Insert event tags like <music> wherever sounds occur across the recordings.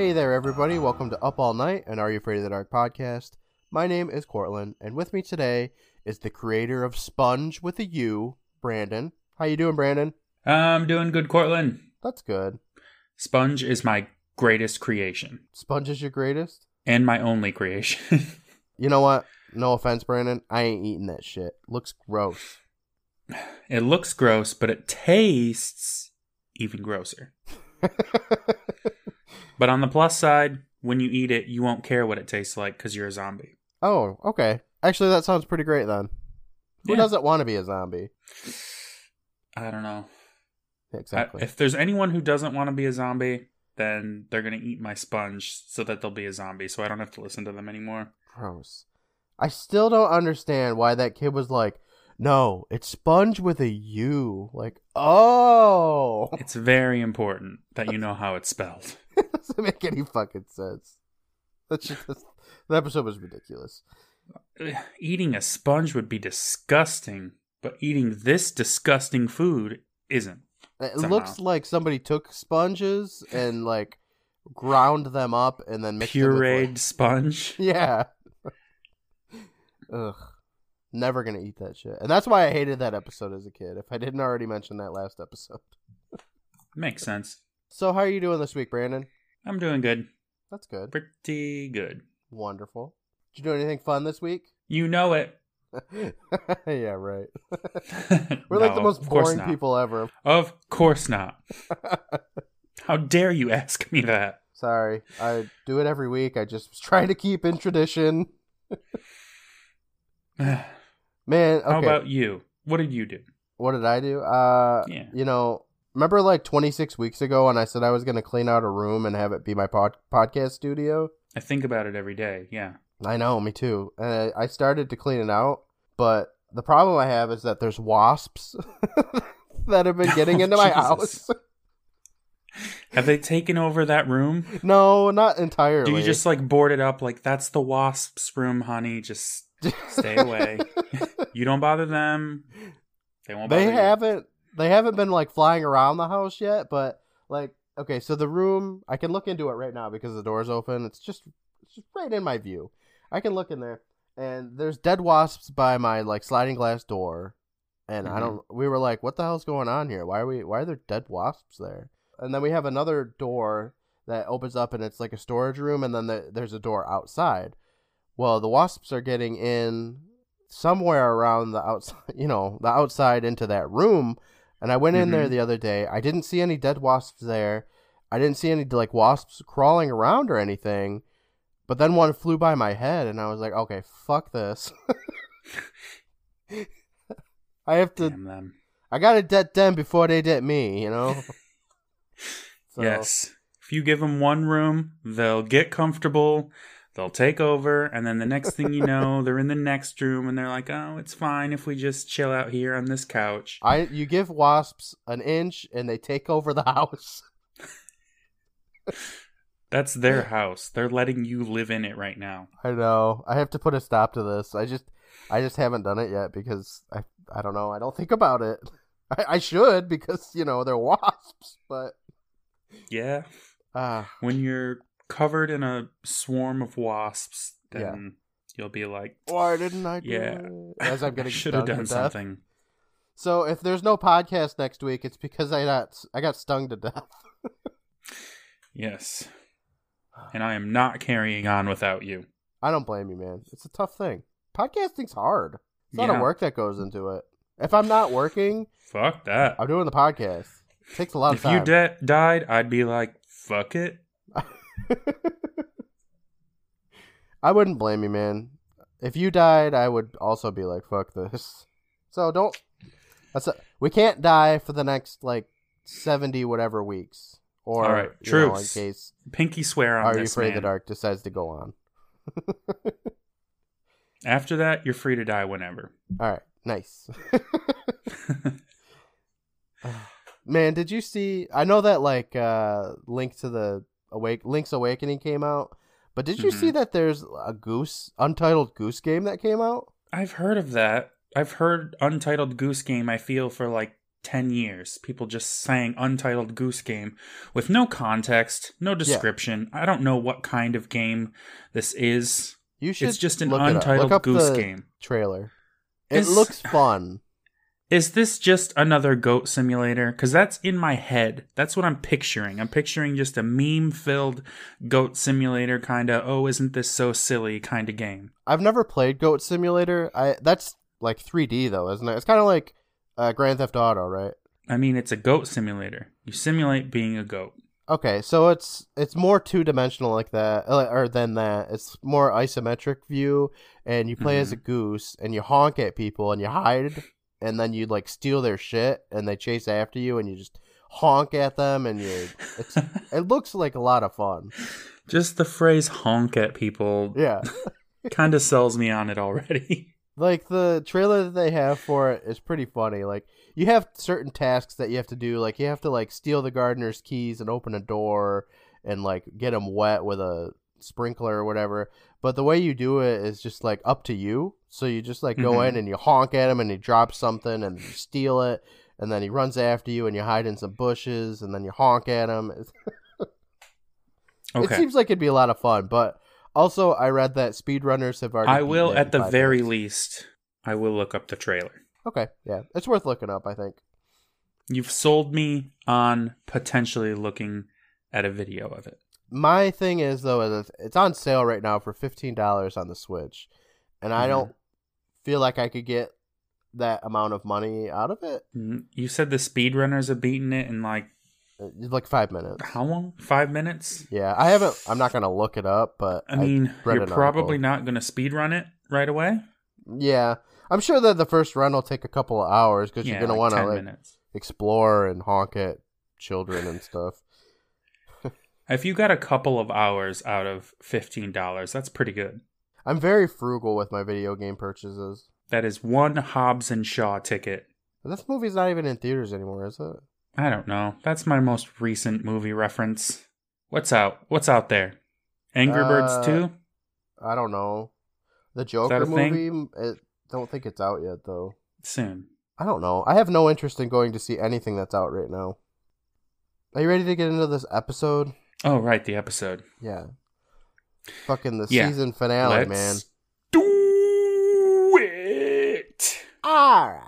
Hey there, everybody. Welcome to Up All Night, and Are You Afraid of the Dark podcast. My name is Courtland, and with me today is the creator of Sponge with a U, Brandon. How you doing, Brandon? I'm doing good, Courtland. That's good. Sponge is my greatest creation Sponge is your greatest? and my only creation. <laughs> You know what? No offense, Brandon. I ain't eating that shit. Looks gross. it looks gross, but it tastes even grosser. <laughs> But on the plus side, when you eat it, you won't care what it tastes like because you're a zombie. oh, okay. Actually, that sounds pretty great then. Who Yeah. doesn't want to be a zombie? I don't know. I- Exactly. if there's anyone who doesn't want to be a zombie, then they're going to eat my sponge so that they'll be a zombie so I don't have to listen to them anymore. Gross. I still don't understand why that kid was like, no, it's sponge with a U. Like, oh. It's very important that you know how it's spelled. <laughs> It <laughs> doesn't make any fucking sense. That's just, that's, the episode was ridiculous. Uh, eating a sponge would be disgusting, but eating this disgusting food isn't. It Somehow. looks like somebody took sponges and like ground them up and then mixed Pureed like- sponge. <laughs> Yeah. Ugh. Never gonna eat that shit. And that's why I hated that episode as a kid, if I didn't already mention that last episode. Makes sense. So how are you doing this week, Brandon? I'm doing good. That's good. Pretty good. Wonderful. Did you do anything fun this week? <laughs> You know it. <laughs> yeah, right. <laughs> We're like the most boring people ever. Of course not. How dare you ask me that? Sorry. I do it every week. I just was trying to keep in tradition. <sighs> Man, okay. How about you? What did you do? what did I do? Uh Yeah. you know, remember like 26 weeks ago when I said I was going to clean out a room and have it be my pod- podcast studio? I think about it every day. Yeah. I know, me too. And I started to clean it out, but the problem I have is that there's wasps <laughs> that have been getting Oh, <laughs> into my Jesus. house. <laughs> Have they taken over that room? no, not entirely. Do you just like board it up like that's the wasp's room, honey? Just stay away. you don't bother them. They won't bother they haven't they haven't been like flying around the house yet, but like okay, so the room I can look into it right now because the door's open. It's just it's just right in my view. I can look in there and there's dead wasps by my like sliding glass door. And I Mhm. don't we were like, what the hell's going on here? Why are we why are there dead wasps there? And then we have another door that opens up and it's like a storage room and then the, there's a door outside. Well, the wasps are getting in somewhere around the outside, <laughs> you know, the outside into that room. And I went in there Mhm. the other day. I didn't see any dead wasps there. I didn't see any like wasps crawling around or anything. But then one flew by my head, and I was like, okay, fuck this. <laughs> I have to. I gotta debt them before they debt me. You know. <laughs> <laughs> So, Yes. If you give them one room, they'll get comfortable. They'll take over, and then the next thing you know, they're in the next room, and they're like, "Oh, it's fine if we just chill out here on this couch." I you give wasps an inch, and they take over the <laughs> house. That's their house. They're letting you live in it right now. I know. I have to put a stop to this. I just, I just haven't done it yet because I, I don't know. I don't think about it. <laughs> I, I should because you know they're <laughs> wasps, but Yeah. ah, When you're covered in a swarm of wasps, then Yeah. you'll be like, why didn't I do Yeah. As I'm <laughs> getting should have done something. So if there's no podcast next week, it's because I got, I got stung to death. <laughs> Yes. And I am not carrying on without you. I don't blame you, man. It's a tough thing. Podcasting's hard. It's a lot of work that goes into it. If I'm not working, Fuck that. I'm doing the podcast. It takes a lot If of you de- died, I'd be like, fuck it. <laughs> I wouldn't blame you, man. If you died, I would also be like, "Fuck this." So don't. That's a, we can't die for the next like seventy whatever weeks, or All right, know, in case Pinky swear on Are You Afraid of the. Dark decides to go on. <laughs> After that, you're free to die whenever. All right, nice. <laughs> <sighs> man, did you see? I know that like uh Link to the Awake, Link's Awakening came out, but did you Mhm. see that there's a Goose Untitled Goose game that came out? I've heard of that. I've heard Untitled Goose Game, I feel, for like 10 years. People just saying Untitled Goose Game with no context, no description. I don't know what kind of game this is. You should It's just an. Untitled Goose Game. trailer. It Is- looks fun. Is this just another goat simulator? Because that's in my head. That's what I'm picturing. I'm picturing just a meme filled goat simulator kind of, oh, isn't this so silly kind of game. I've never played Goat Simulator. I that's like 3D though, isn't it? It's kind of like uh, Grand Theft Auto, right? I mean, it's a goat simulator. You simulate being a goat. Okay, so it's it's more two dimensional like that, uh, or than that. It's more isometric view, and you play as a goose, and you honk at people, and you hide, and then you like steal their shit, and they chase after you, and you just honk at them, and you. It's, <laughs> it looks like a lot of fun. Just the phrase honk at people Yeah, <laughs> kind of sells me on it already. like the trailer that they have for it is pretty funny. Like you have certain tasks that you have to do, like you have to like steal the gardener's keys and open a door, and like get them wet with a sprinkler or whatever. But the way you do it is just like up to you. So you just like go Mhm. in and you honk at him and he drops something and you steal it. And then he runs after you and you hide in some bushes and then you honk at him. It's- <laughs> It seems like it'd be a lot of fun. But also, I read that speedrunners have already. I will, at the very minutes. least, I will look up the trailer. Okay, yeah. It's worth looking up, I think. You've sold me on potentially looking at a video of it. My thing is though, is it's- on sale right now for fifteen dollars on the Switch, and I Mhm. don't feel like I could get that amount of money out of it. Mm, You said the speedrunners have beaten it in like Uh, Like five minutes. how long? Five minutes? Yeah, I haven't. I'm not gonna look it up, but I mean, you're probably article. not going to speedrun it right away. yeah, I'm sure that the first run will take a couple of hours because yeah, you're gonna like want to like minutes. explore and honk at children and stuff. If you got a couple of hours out of $15, that's pretty good. I'm very frugal with my video game purchases. That is one Hobbs and Shaw ticket. This movie's not even in theaters anymore, is it? I don't know. That's my most recent movie reference. What's out? What's out there? Angry Birds Uh, 2? I don't know. The Joker movie. It, don't think it's out yet though. Soon. I don't know. I have no interest in going to see anything that's out right now. Are you ready to get into this episode? Oh, right, the episode. Yeah. Fucking the Yeah. season finale, Let's man. do it! All right.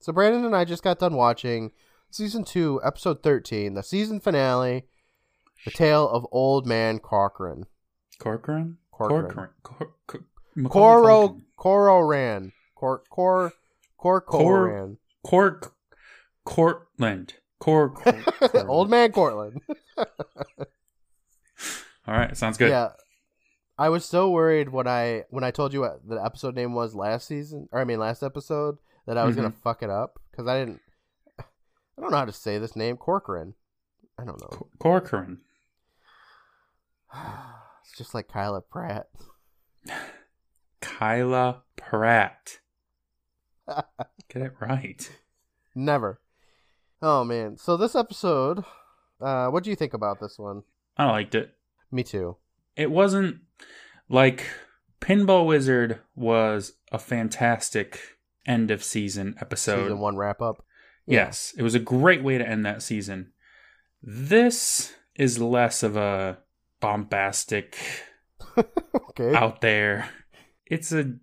So Brandon and I just got done watching season two, episode thirteen, the season finale, the tale of Old Man Corcoran. Corcoran? Corcoran. Corcoran. Cor- Coro. Cororan. Cor Cor Cor Coran. Cork. Courtland. Cork. <laughs> Old Man Courtland. <laughs> All right, sounds good. Yeah. I was so worried when I when I told you what the episode name was last season, or I mean last episode, that I was gonna Mm-hmm. fuck it up because I didn't. <sighs> I don't know how to say this name, Corcoran. I don't know. Cor- Corcoran. <sighs> It's just like Kyla Pratt. <laughs> Kyla Pratt. Get it right. Never. Oh man. So this episode, uh, what do you think about this one? I liked it. Me too. It wasn't like Pinball Wizard was a fantastic end of season episode. Season one wrap up. Yes, it was a great way to end that season. This is less of a bombastic, <laughs> okay. out there. It's a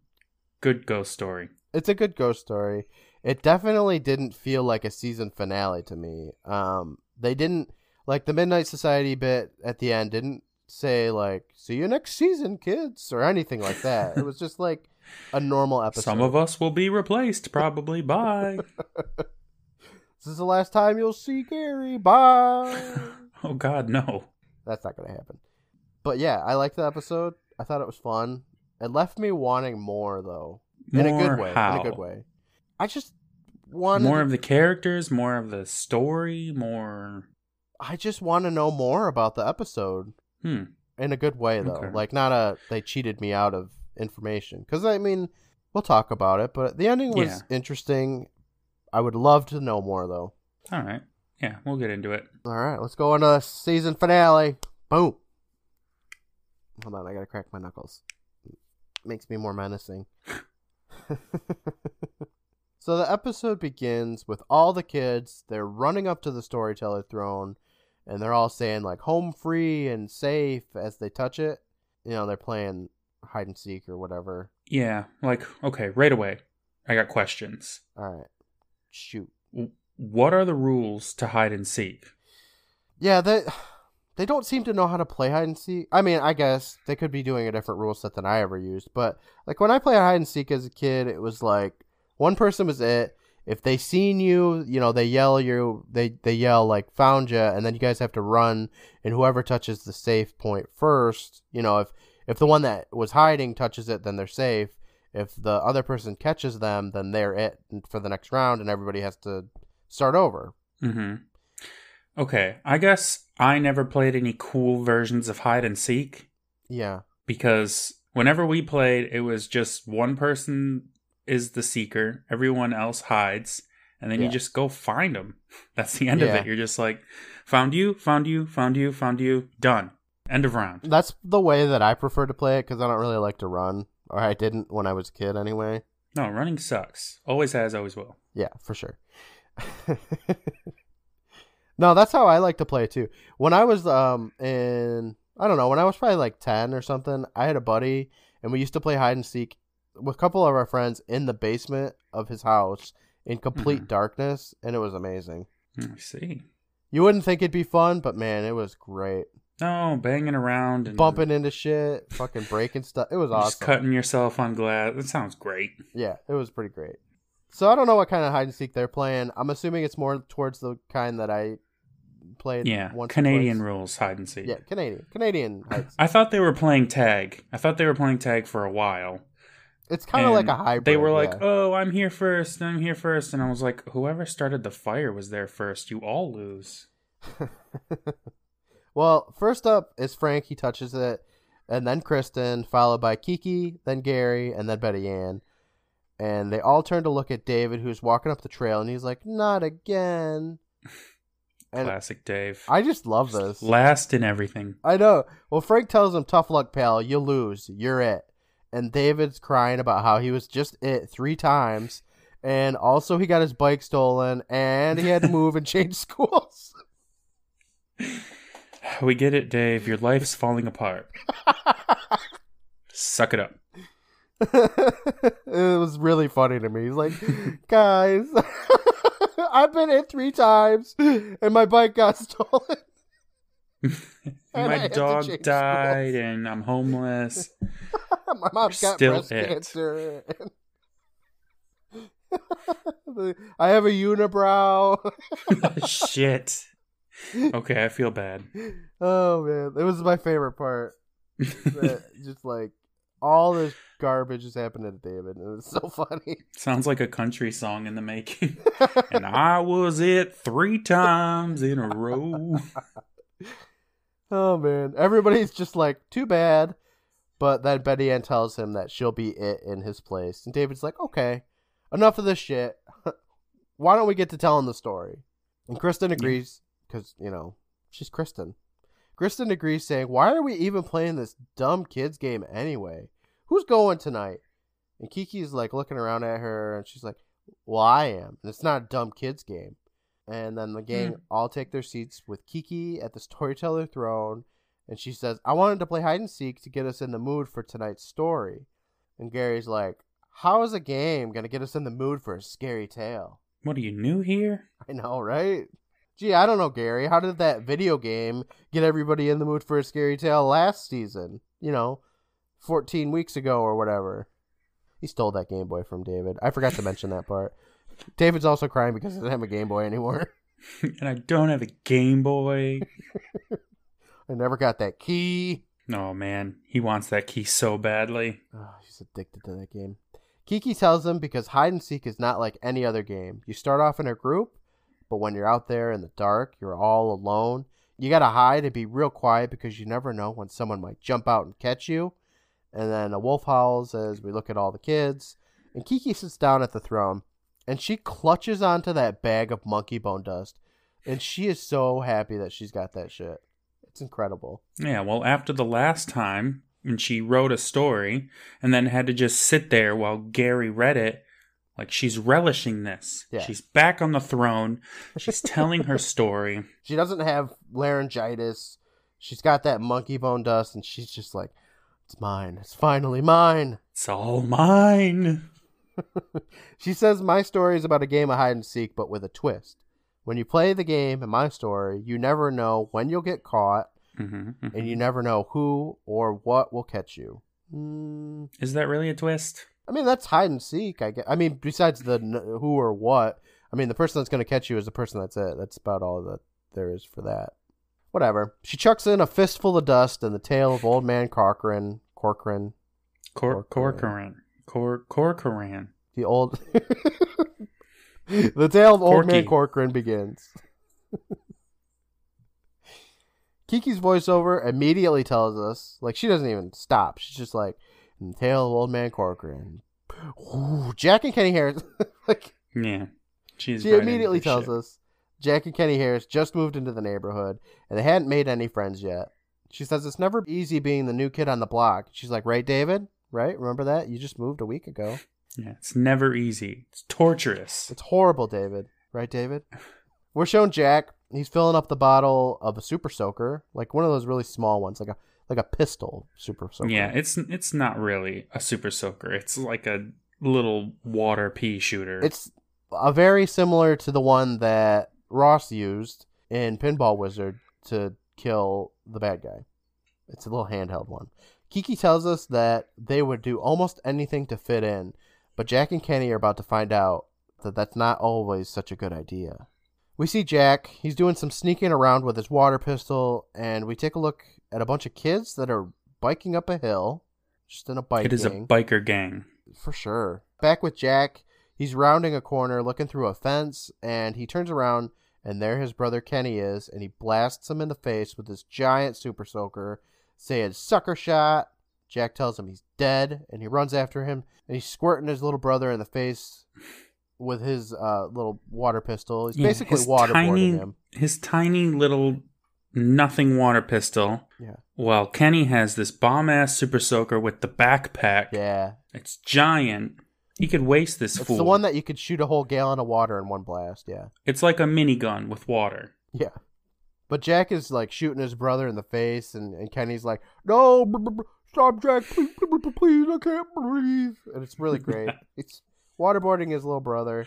good ghost story. it's a good ghost story. It definitely didn't feel like a season finale to me. Um, they didn't like the Midnight Society bit at the end didn't say like "see you next season, kids" or anything like that. it was <laughs> just like a normal episode. Some of us will be replaced, probably. Bye. <laughs> This is the last time you'll see Gary. Bye. <laughs> oh God, no. That's not gonna happen. But yeah, I liked the episode. I thought it was fun. It left me wanting more though, in a good way. how? In a good way. I just More of the characters, more of the story, more. I just want to know more about the episode Hmm. in a good way though. Okay. Like not a they cheated me out of information. Because I mean, we'll talk about it. But the ending was Yeah. interesting. I would love to know more though. All right. Yeah, we'll get into it. All right, let's go into the season finale. Boom. Hold on, I gotta crack my knuckles. Makes me more menacing. <laughs> So the episode begins with all the kids. They're running up to the storyteller throne, and they're all saying like "home free" and "safe" as they touch it. You know, they're playing hide and seek or whatever. Yeah, like okay, right away. I got questions. All right, shoot. What are the rules to hide and seek? Yeah, they they don't seem to know how to play hide and seek. I mean, I guess they could be doing a different rule set than I ever used, but like when I played hide and seek as a kid, it was like one person was it. If they seen you, you know, they yell you, they they yell like found you, and then you guys have to run, and whoever touches the safe point first, you know, if if the one that was hiding touches it, then they're safe. If the other person catches them, then they're it for the next round, and everybody has to start over. Mm-hmm. Okay, I guess I never played any cool versions of hide and seek Yeah, because whenever we played, it was just one person is the seeker, everyone else hides, and then Yeah. you just go find them. <laughs> That's the end of it. You're just like, found you, found you, found you, found you, done. End of round. that's the way that I prefer to play it because I don't really like to run, or I didn't when I was a kid anyway. No, running sucks. Always has, always will. Yeah, for sure. <laughs> no, that's how I like to play too. When I was um in I don't know, when I was probably like 10 or something, I had a buddy and we used to play hide and seek with a couple of our friends in the basement of his house in complete Mhm. darkness and it was amazing. I see. You wouldn't think it'd be fun, but man, it was great. No, banging around and Bumping into shit, fucking breaking stuff. It was <laughs> awesome. just cutting yourself on glass. That sounds great. Yeah, it was pretty great. So I don't know what kind of hide and seek they're playing. I'm assuming it's more towards the kind that I played. Yeah, Canadian rules hide and seek. Yeah, Canadian. Canadian hide. and seek. I thought they were playing tag. I thought they were playing tag for a while. It's kind of like a hybrid. They were like, yeah. "Oh, I'm here first. I'm here first. and I was like, "Whoever started the fire was there first. You all lose." <laughs> well, first up is Frank. He touches it, and then Kristen, followed by Kiki, then Gary, and then Betty Ann. And they all turn to look at David, who's walking up the trail, and he's like, "Not again." <laughs> And Classic Dave. I just love this. Last in everything. I know. Well, Frank tells him, "Tough luck, pal. You lose. You're it." And David's crying about how he was just it three times, and also he got his bike stolen, and he had to move and change <laughs> schools. <sighs> We get it, Dave. Your life's falling apart. <laughs> Suck it up. it was really funny to me. He's like, "Guys, <laughs> I've been hit three times, and my bike got stolen." <laughs> My dog died, and I'm homeless. <laughs> my mom's got Still breast it. cancer. <laughs> I have a unibrow. Shit. Okay, I feel bad. Oh man, it was my favorite part. Just like all this garbage is happening to David, and it was so funny. Sounds like a country song in the making. and I was it three times in a row. Oh man, everybody's just like, too bad. But then Betty Ann tells him that she'll be it in his place, and David's like, okay, enough of this shit. <laughs> Why don't we get to telling the story? And Kristen agrees because you know she's Kristen. Kristen agrees, saying, "Why are we even playing this dumb kids game anyway? Who's going tonight?" And Kiki's like looking around at her, and she's like, "Well, I am. And it's not a dumb kids game." And then the gang Hmm. all take their seats with Kiki at the <laughs> storyteller throne, and she says, "I wanted to play hide and seek to get us in the mood for tonight's story." And Gary's like, "How is a game gonna get us in the mood for a scary tale?" What are you new here? <laughs> I know, right? Gee, I don't know, Gary. How did that video game get everybody in the mood for a scary tale last season? You know, 14 weeks ago or whatever. He stole that Game Boy from David. I forgot to mention that part. <laughs> David's also crying because he doesn't have a Game Boy anymore. <laughs> <laughs> and I don't have a Game Boy. I never got that key. No, man. He wants that key so badly. Oh, he's addicted to that game. Kiki tells him because hide and seek is not like any other game. You start off in a group, but when you're out there in the dark, you're all alone. You gotta hide and be real quiet because you never know when someone might jump out and catch you. And then a wolf howls as we look at all the kids. And Kiki sits down at the throne and she clutches onto that bag of monkey bone dust. And she is so happy that she's got that shit. It's incredible. Yeah, well, after the last time, when she wrote a story and then had to just sit there while Gary read it, Like she's relishing this. Yeah. She's back on the throne. She's telling her <laughs> story. She doesn't have laryngitis. She's got that monkey bone dust, and she's just like, "It's mine. It's finally mine." It's all mine. <laughs> She says, "My story is about a game of hide and seek, but with a twist. When you play the game in my story, you never know when you'll get caught, hmm and you never know who or what will catch you." Mm, Is that really a twist? I mean, that's hide and seek. I guess. I mean, besides the n- who or what, I mean, the person that's going to catch you is the person that's it. That's about all that there is for that. Whatever. She chucks in a fistful of dust and the tale of old man Corcoran. Corcoran. Cor- Corcoran. Corcoran. Cor- Corcoran. The old. <laughs> the tale of old man Corcoran begins. Kiki's voiceover immediately tells us, like, she doesn't even stop. She's just like, the tale of old man Corcoran. Ooh, Jack and Kenny Harris. <laughs> like, Yeah. She's she immediately tells shit. us Jack and Kenny Harris just moved into the neighborhood and they hadn't made any friends yet. She says it's never easy being the new kid on the block. She's like, right, David? Right? Remember that? You just moved a week ago. Yeah, it's never easy. It's torturous. It's horrible, David. Right, David? We're showing Jack. He's filling up the bottle of a super soaker, like one of those really small ones, like a like a pistol super soaker. Yeah, it's it's not really a super soaker. It's like a little water pea shooter. It's a very similar to the one that Ross used in Pinball Wizard to kill the bad guy. It's a little handheld one. Kiki tells us that they would do almost anything to fit in, but Jack and Kenny are about to find out that that's not always such a good idea. We see Jack. He's doing some sneaking around with his water pistol, and we take a look at a bunch of kids that are biking up a hill, just in a bike it is a biker gang. For sure. Back with Jack, he's rounding a corner looking through a fence, and he turns around, and there his brother Kenny is, and he blasts him in the face with this giant super soaker, saying, Sucker shot. Jack tells him he's dead, and he runs after him, and he's squirting his little brother in the face with his uh, little water pistol. He's Yeah, basically waterboarding tiny, him. His tiny little nothing water pistol. Yeah. While Kenny has this bomb ass super soaker with the backpack. Yeah. It's giant. He could waste this It's fool. It's the one that you could shoot a whole gallon of water in one blast. Yeah. It's like a minigun with water. Yeah. But Jack is like shooting his brother in the face, and, and Kenny's like, no, br- br- br- stop, Jack, please, please, please, please, I can't breathe. And it's really great. <laughs> it's waterboarding his little brother.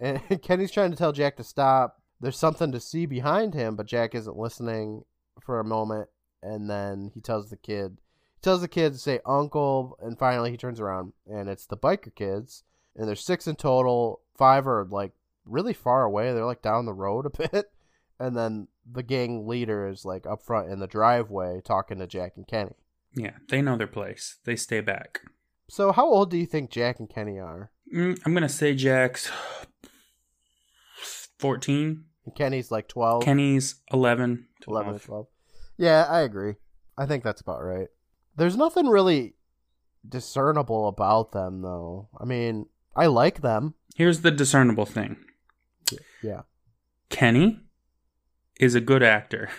And <laughs> Kenny's trying to tell Jack to stop. There's something to see behind him, but Jack isn't listening for a moment. And then he tells the kid, he tells the kid to say uncle. And finally he turns around, and it's the biker kids. And there's six in total. Five are like really far away. They're like down the road a <laughs> bit. And then the gang leader is like up front in the driveway talking to Jack and Kenny. Yeah, they know their place. They stay back. So, how old do you think Jack and Kenny are? Mm, I'm gonna say Jack's 14. And Kenny's like 12, Kenny's 11. 12. 11 or 12. Yeah, I agree. I think that's about right. There's nothing really discernible about them, though. I mean, I like them. Here's the discernible thing Yeah. Kenny is a good actor.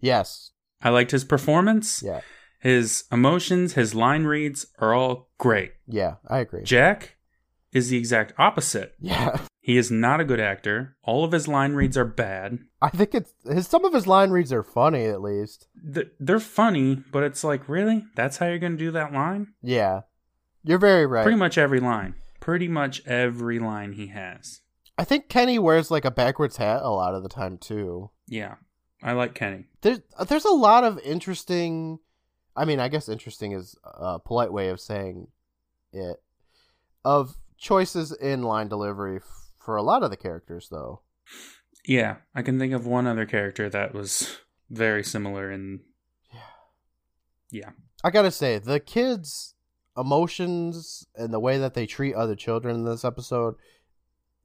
Yes. I liked his performance. Yeah. His emotions, his line reads are all great. Yeah, I agree. Jack is the exact opposite. Yeah. He is not a good actor. All of his line reads are bad. I think it's his some of his line reads are funny at least. Th- They're funny, but it's like, really? That's how you're going to do that line? Yeah. You're very right. Pretty much every line. Pretty much every line he has. I think Kenny wears like a backwards hat a lot of the time too. Yeah. I like Kenny. There's uh, there's a lot of interesting I mean, I guess interesting is a polite way of saying it of choices in line delivery f- for a lot of the characters though. Yeah, I can think of one other character that was very similar in Yeah. I got to say, the kids emotions and the way that they treat other children in this episode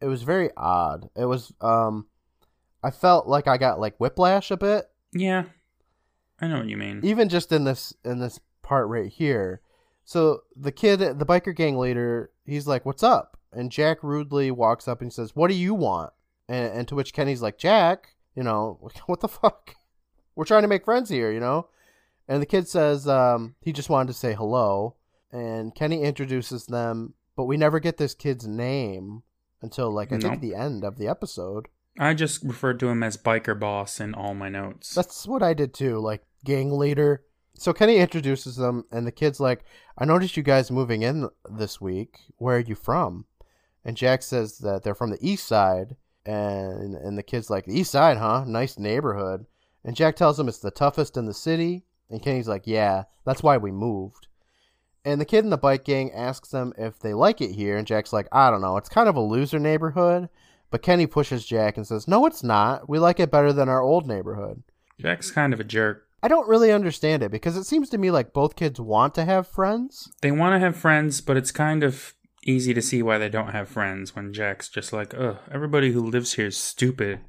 it was very odd. It was um I felt like I got like whiplash a bit Yeah. I know what you mean. even just in this in this part right here. So the kid, the biker gang leader, he's like, "What's up?" And Jack rudely walks up and says, "What do you want?" And, and to which Kenny's like, "Jack, you know, <laughs> what the fuck? We're trying to make friends here, you know." And the kid says um, he just wanted to say hello. And Kenny introduces them but we never get this kid's name until like I No. think the end of the episode. I just referred to him as biker boss in all my notes. That's what I did too, like gang leader. So Kenny introduces them, and the kid's like, "I noticed you guys moving in this week. Where are you from?" And Jack says that they're from the east side, and and the kid's like, "The east side, huh? Nice neighborhood." And Jack tells him it's the toughest in the city, and Kenny's like, "Yeah, that's why we moved." And the kid in the bike gang asks them if they like it here, and Jack's like, "I don't know. It's kind of a loser neighborhood." But Kenny pushes Jack and says, "No, it's not. We like it better than our old neighborhood." Jack's kind of a jerk. I don't really understand it because it seems to me like both kids want to have friends. They want to have friends, but it's kind of easy to see why they don't have friends when Jack's just like, ugh, everybody who lives here is stupid.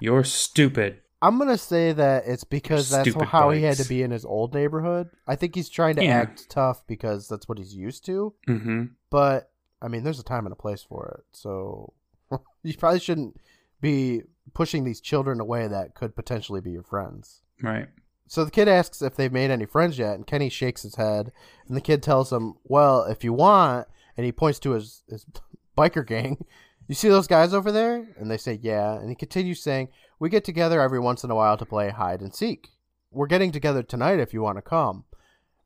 You're stupid. I'm gonna say that it's because that's Stupid how he had to be in his old neighborhood. I think he's trying to Yeah. act tough because that's what he's used to. Mm-hmm. But I mean, there's a time and a place for it. So <laughs> you probably shouldn't be pushing these children away that could potentially be your friends. Right. So the kid asks if they've made any friends yet, and Kenny shakes his head. And the kid tells him, "Well, if you want," and he points to his his <laughs> biker gang. You see those guys over there? And they say, "Yeah." And he continues saying, "We get together every once in a while to play hide and seek. We're getting together tonight if you want to come."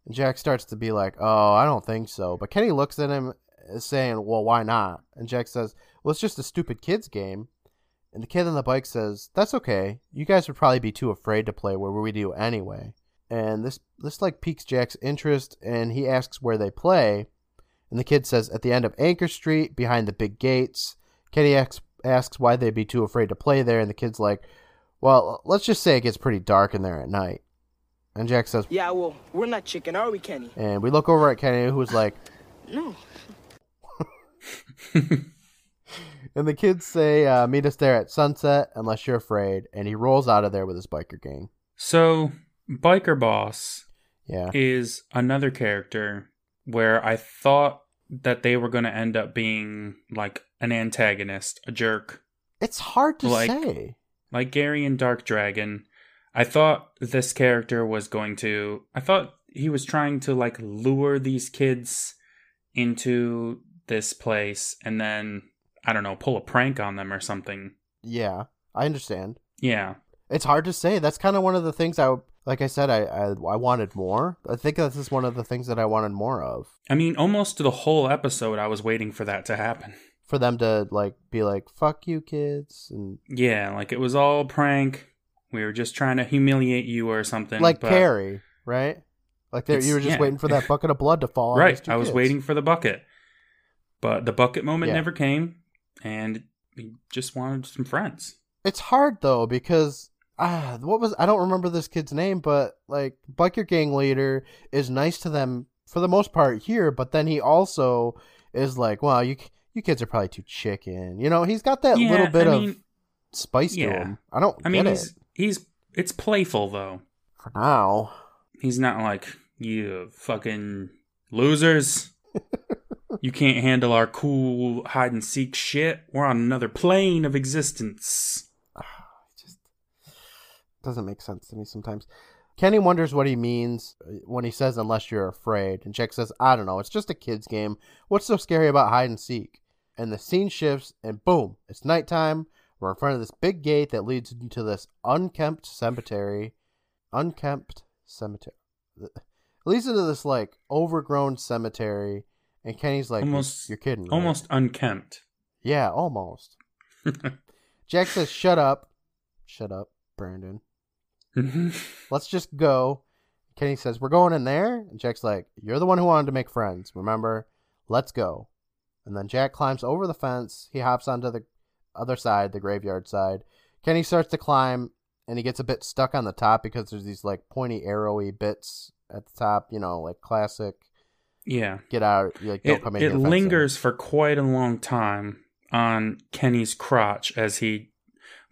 And Jack starts to be like, "Oh, I don't think so." But Kenny looks at him, saying, "Well, why not?" And Jack says, "Well, it's just a stupid kids game." And the kid on the bike says, "That's okay. You guys would probably be too afraid to play where we do anyway." And this this like piques Jack's interest, and he asks where they play. And the kid says, "At the end of Anchor Street, behind the big gates." Kenny asks, asks why they'd be too afraid to play there, and the kid's like, "Well, let's just say it gets pretty dark in there at night." And Jack says, Yeah, well, we're not chicken, are we, Kenny? and we look over at Kenny, who's like, <laughs> No. <laughs> and the kids say, uh, "Meet us there at sunset, unless you're afraid." And he rolls out of there with his biker gang. So, Biker Boss Yeah. is another character where I thought that they were going to end up being like an antagonist, a jerk, It's hard to Like- say. like Gary in Dark Dragon. I thought this character was going to. I thought he was trying to like lure these kids into this place and then, I don't know, pull a prank on them or something. Yeah, I understand. Yeah. It's hard to say. That's kind of one of the things I, like I said, I, I I wanted more. I think this is one of the things that I wanted more of. I mean, almost the whole episode, I was waiting for that to happen. For them to like be like, "Fuck you, kids," and Yeah, like it was all prank. We were just trying to humiliate you or something. like Carrie, right? Like there, you were just yeah. waiting for that <laughs> bucket of blood to fall. Right. I was kids. waiting for the bucket. But the bucket moment Yeah. never came, and we just wanted some friends. It's hard though because ah, what was I don't remember this kid's name, but like biker gang leader is nice to them for the most part here, but then he also is like, well, you you kids are probably too chicken. You know, he's got that Yeah, little bit I of mean- spice to him. I don't I mean, get he's it he's it's playful though. for now. He's not like you fucking losers. <laughs> you can't handle our cool hide and seek shit. We're on another plane of existence. <sighs> just doesn't make sense to me sometimes. Kenny wonders what he means uh, when he says "unless you're afraid," and Jack says, "I don't know. It's just a kids' game. What's so scary about hide and seek?" And the scene shifts, and boom, it's nighttime. We're in front of this big gate that leads into this unkempt cemetery. Unkempt cemetery. It leads into this like overgrown cemetery, and Kenny's like, Almost- "You're kidding, right?" Almost unkempt. Yeah, almost." <laughs> Jack says, "Shut up, shut up, Brandon." Mm-hmm. let's just go. Kenny says, We're going in there. And Jack's like, You're the one who wanted to make friends, remember? Let's go. And then Jack climbs over the fence. He hops onto the other side, the graveyard side. Kenny starts to climb, and he gets a bit stuck on the top because there's these like pointy, arrowy bits at the top, you know, like classic yeah. get out, like, don't it, come in it lingers for quite a long time on Kenny's crotch as he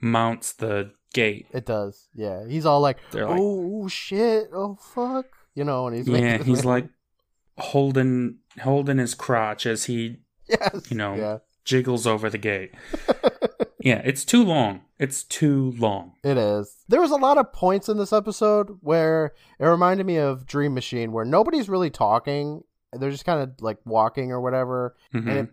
mounts the gate. It does. Yeah. He's all like, They're like- Oh, shit. Oh, fuck. You know, and he's yeah, he's <laughs> like holding holding his crotch as he yes. you know, Yeah. jiggles over the gate. <laughs> yeah, it's too long. It's too long. It is. There was a lot of points in this episode where it reminded me of Dream Machine, where nobody's really talking they're just kind of like walking or whatever. Mhm. And it,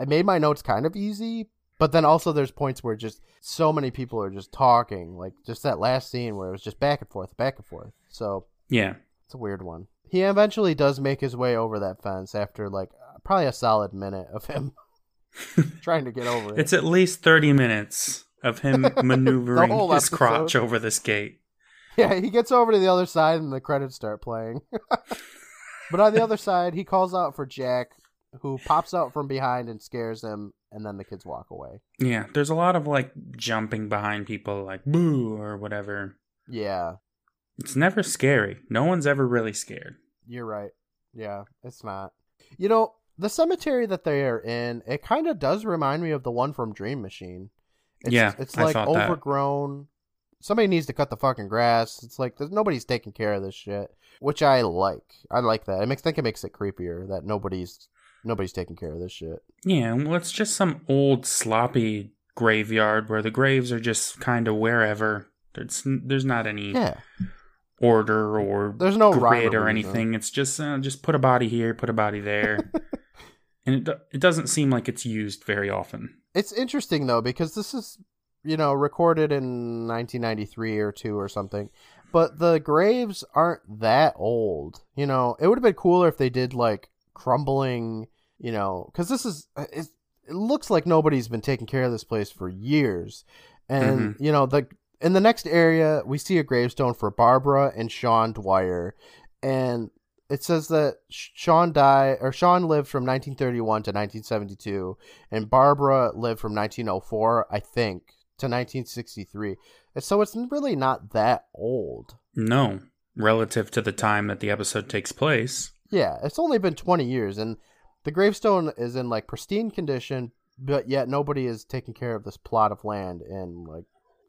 I made my notes kind of easy, but then also there's points where just so many people are just talking, like just that last scene where it was just back and forth, back and forth. So yeah. it's a weird one. He eventually does make his way over that fence after like probably a solid minute of him <laughs> trying to get over it. It's at least 30 minutes of him <laughs> maneuvering his episode. crotch over this gate. Yeah, he gets over to the other side and the credits start playing. <laughs> but on the other side, he calls out for Jack, who pops out from behind and scares him, and then the kids walk away. Yeah, there's a lot of like jumping behind people, like boo or whatever. Yeah, It's never scary. No one's ever really scared. you're right. Yeah, it's not. You know, the cemetery that they are in, it kind of does remind me of the one from Dream Machine. It's, Yeah, it's like thought that. overgrown. Somebody needs to cut the fucking grass. It's like there's nobody's taking care of this shit, which I like. I like that. It makes think it makes it creepier that nobody's nobody's taking care of this shit. Yeah, well, it's just some old sloppy graveyard where the graves are just kind of wherever. There's there's not any Yeah, order or There's no grid or or reason. anything. It's just uh, just put a body here, put a body there, <laughs> and it it doesn't seem like it's used very often. it's interesting though because this is you know recorded in 1993 or two or something, but the graves aren't that old. You know, it would have been cooler if they did like crumbling. You know, because this is uh, it, it looks like nobody's been taking care of this place for years, and mm-hmm. you know the in the next area we see a gravestone for Barbara and Sean Dwyer, and it says that Sean died or Sean lived from 1931 to 1972 and Barbara lived from 1904 I think to 1963. And so it's really not that old. No, relative to the time that the episode takes place. Yeah, it's only been 20 years and the gravestone is in like pristine condition but yet nobody is taking care of this plot of land in like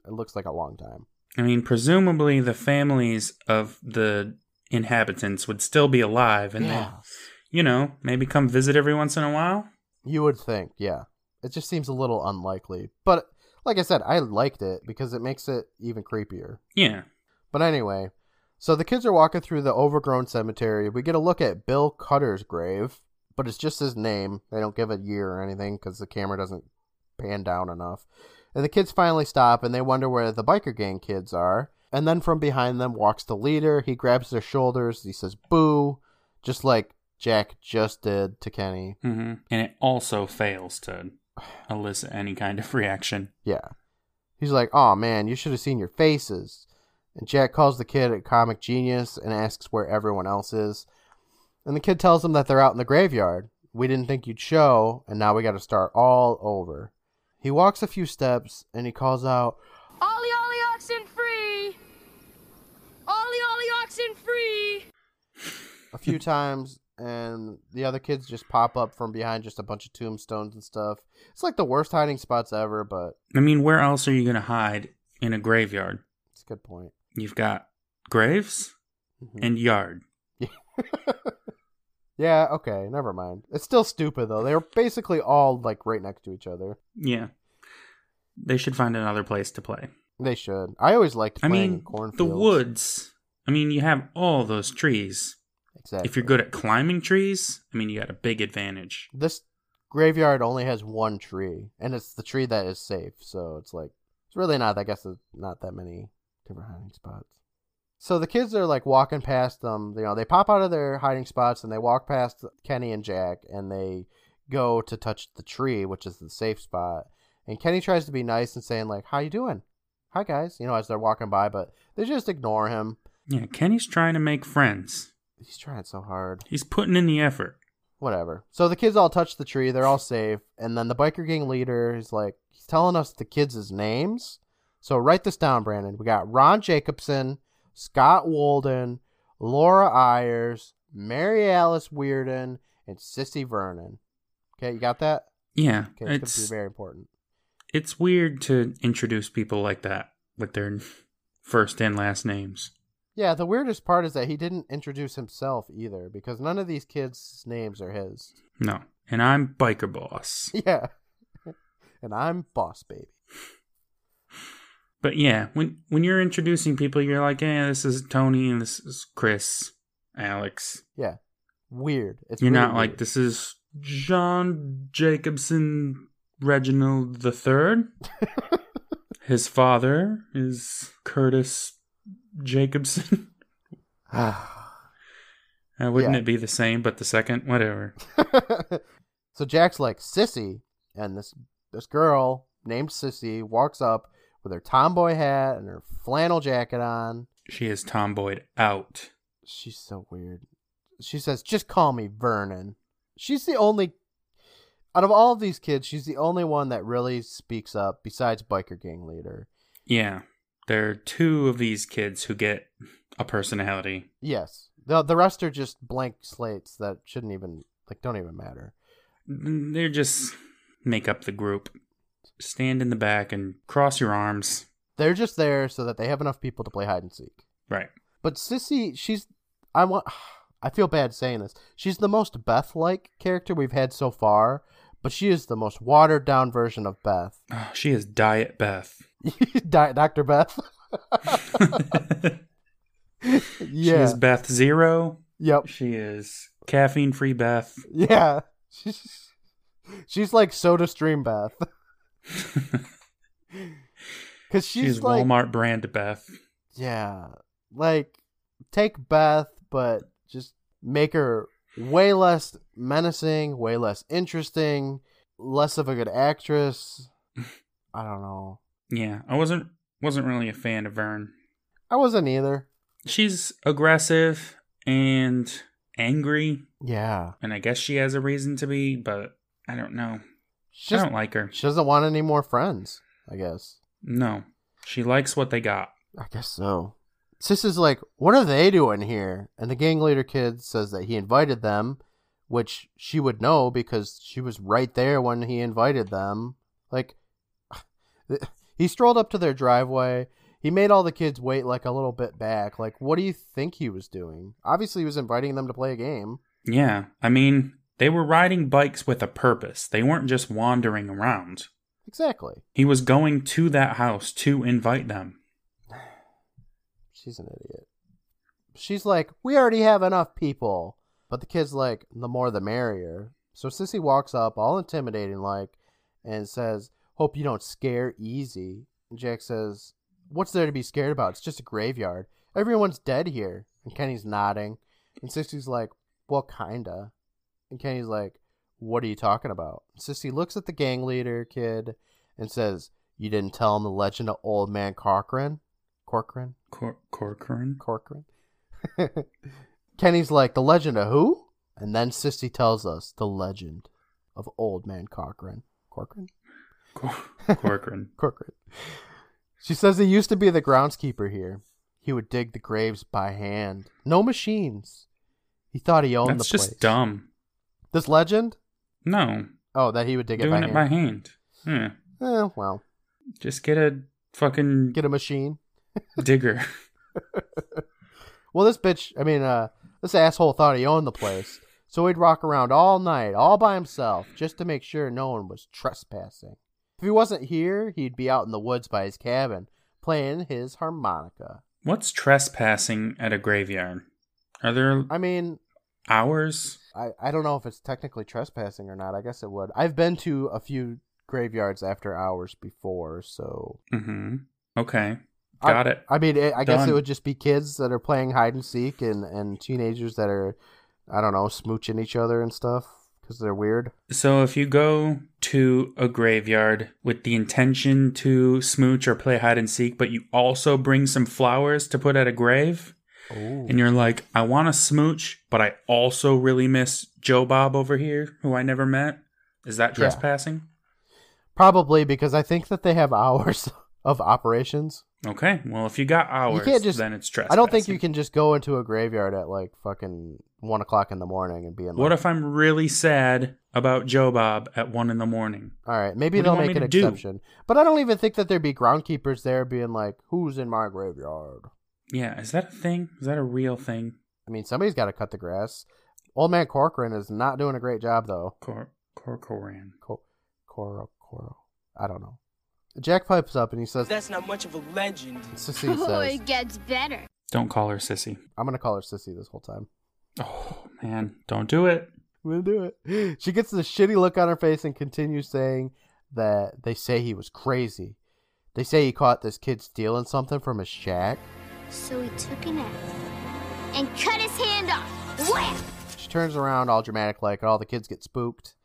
it looks like a long time. I mean, presumably the families of the inhabitants would still be alive, and they, you know, maybe come visit every once in a while. You would think, yeah. It just seems a little unlikely. But like I said, I liked it because it makes it even creepier. Yeah, But anyway, so the kids are walking through the overgrown cemetery. We get a look at Bill Cutter's grave, but it's just his name. They don't give a year or anything because the camera doesn't pan down enough. And the kids finally stop and they wonder where the biker gang kids are. And then from behind them walks the leader. He grabs their shoulders. He says, boo, just like Jack just did to Kenny. Mm-hmm. and it also fails to <sighs> elicit any kind of reaction. Yeah. He's like, oh man, you should have seen your faces. And Jack calls the kid a comic genius and asks where everyone else is. And the kid tells him that they're out in the graveyard. We didn't think you'd show, and now we got to start all over. He walks a few steps and he calls out, Ollie, ollie, oxen free! Ollie, ollie, oxen free! a few times, and the other kids just pop up from behind just a bunch of tombstones and stuff. It's like the worst hiding spots ever, but I mean, where else are you going to hide in a graveyard? it's a good point. You've got graves Mhm. and yard. <laughs> yeah, okay, never mind. It's still stupid though. They're basically all like right next to each other. Yeah. They should find another place to play. They should. I always liked I playing in mean, cornfields. the woods. I mean, you have all those trees. Exactly. If you're good at climbing trees, I mean, you got a big advantage. this graveyard only has one tree, and it's the tree that is safe. So it's like it's really not. I guess it's not that many different hiding spots. So the kids are like walking past them. You know, they pop out of their hiding spots and they walk past Kenny and Jack, and they go to touch the tree, which is the safe spot. And Kenny tries to be nice and saying like, "How you doing? Hi guys," you know, as they're walking by, but they just ignore him. Yeah, Kenny's trying to make friends. He's trying so hard. He's putting in the effort. whatever. So the kids all touch the tree, they're all safe, and then the biker gang leader is like he's telling us the kids' names. So write this down, Brandon. We got Ron Jacobson, Scott Walden, Laura Ayers, Mary Alice Weirden, and Sissy Vernon. Okay, you got that? Yeah, Okay, it's, it's very important. it's weird to introduce people like that with their first and last names. Yeah, the weirdest part is that he didn't introduce himself either, because none of these kids' names are his. No, and I'm biker boss. <laughs> Yeah. and I'm boss baby. But yeah, when when you're introducing people, you're like, "Yeah, this is Tony and this is Chris, Alex." Yeah. weird. It's You're really not like this is John Jacobson Reginald the Third. <laughs> His father is Curtis Jacobson. <laughs> <sighs> Uh, wouldn't Yeah. it be the same, but the second? Whatever. <laughs> so Jack's like Sissy, and this this girl named Sissy walks up with her tomboy hat and her flannel jacket on. She is tomboyed out. She's so weird. She says, "Just call me Vernon." She's the only out of all of these kids, she's the only one that really speaks up besides biker gang leader. Yeah. There are two of these kids who get a personality. Yes. The the rest are just blank slates that shouldn't even like don't even matter. They're just make up the group. Stand in the back and cross your arms. They're just there so that they have enough people to play hide and seek. Right. But Sissy, she's I want <sighs> I feel bad saying this. She's the most Beth like character we've had so far, but she is the most watered down version of Beth. Oh, <sighs> she is Diet Beth. <laughs> Di- Dr. Beth. <laughs> <laughs> She yeah. is Beth Zero. Yep. She is caffeine free Beth. Yeah. She's, she's like Soda Stream Beth. <laughs> Cuz she's, She's like Walmart brand Beth. Yeah. Like take Beth but just make her way less menacing, way less interesting, less of a good actress. <laughs> I don't know. Yeah, I wasn't wasn't really a fan of Vern. I wasn't either. She's aggressive and angry, Yeah. and I guess she has a reason to be, but I don't know. She, I don't like her. she doesn't want any more friends, I guess. No, she likes what they got. I guess so. Sis is like, what are they doing here? And the gang leader kid says that he invited them, which she would know because she was right there when he invited them. Like, <sighs> he strolled up to their driveway. He made all the kids wait like a little bit back. Like, what do you think he was doing? Obviously, he was inviting them to play a game. Yeah, I mean, they were riding bikes with a purpose. They weren't just wandering around. Exactly. He was going to that house to invite them. She's an idiot. She's like, we already have enough people. But the kid's like, the more the merrier. So Sissy walks up, all intimidating like, and says, Hope you don't scare easy. And Jack says, What's there to be scared about? It's just a graveyard. Everyone's dead here. And Kenny's nodding. And Sissy's like, Well, kinda. And Kenny's like, What are you talking about? Sissy looks at the gang leader kid and says, You didn't tell him the legend of Old Man Corcoran? Corcoran? Cor- Corcoran? Corcoran. <laughs> Kenny's like, the legend of who? And then Sissy tells us the legend of Old Man Corcoran. Corcoran? Cor- <laughs> Corcoran. Corcoran. She says he used to be the groundskeeper here. He would dig the graves by hand. No machines. He thought he owned That's the place. That's just dumb. This legend? No, Oh, that he would dig it doing by it hand. by hand. Yeah. Eh, well, Just get a fucking get a machine. <laughs> digger. Well, this bitch, I mean, uh, this asshole thought he owned the place. So he'd rock around all night, all by himself, just to make sure no one was trespassing. If he wasn't here, he'd be out in the woods by his cabin, playing his harmonica. What's trespassing at a graveyard? Are there I mean, hours? I, I don't know if it's technically trespassing or not. I guess it would. I've been to a few graveyards after hours before, so. Mm-hmm. Okay. Got I, it. I mean, it, I guess it would just be kids that are playing hide and seek and, and teenagers that are, I don't know, smooching each other and stuff because they're weird. So if you go to a graveyard with the intention to smooch or play hide and seek, but you also bring some flowers to put at a grave, and you're like, I want to smooch, but I also really miss Joe Bob over here, who I never met, is that Yeah. trespassing? Probably because I think that they have hours <laughs> of operations. Okay. Well, if you got hours, can't just- then it's trespassing. I don't think you can just go into a graveyard at like fucking one o'clock in the morning and be in. Like, What if I'm really sad about Joe Bob at one in the morning? All right, maybe What they'll make an to do? exception, but I don't even think that there'd be groundkeepers there being like, "Who's in my graveyard?" Yeah, is that a thing? Is that a real thing? I mean, somebody's got to cut the grass. Old man Corcoran is not doing a great job though. Cor Corcoran. Co- Coro, Coro, I don't know. Jack pipes up and he says, That's not much of a legend. <laughs> Sissy Oh, it gets better. Don't call her sissy. I'm gonna call her Sissy this whole time. Oh man, don't do it. We'll do it. <gasps> She gets the shitty look on her face and continues saying that they say he was crazy. They say he caught this kid stealing something from his shack. So he took an axe and cut his hand off. Wham! She turns around all dramatic like, all the kids get spooked.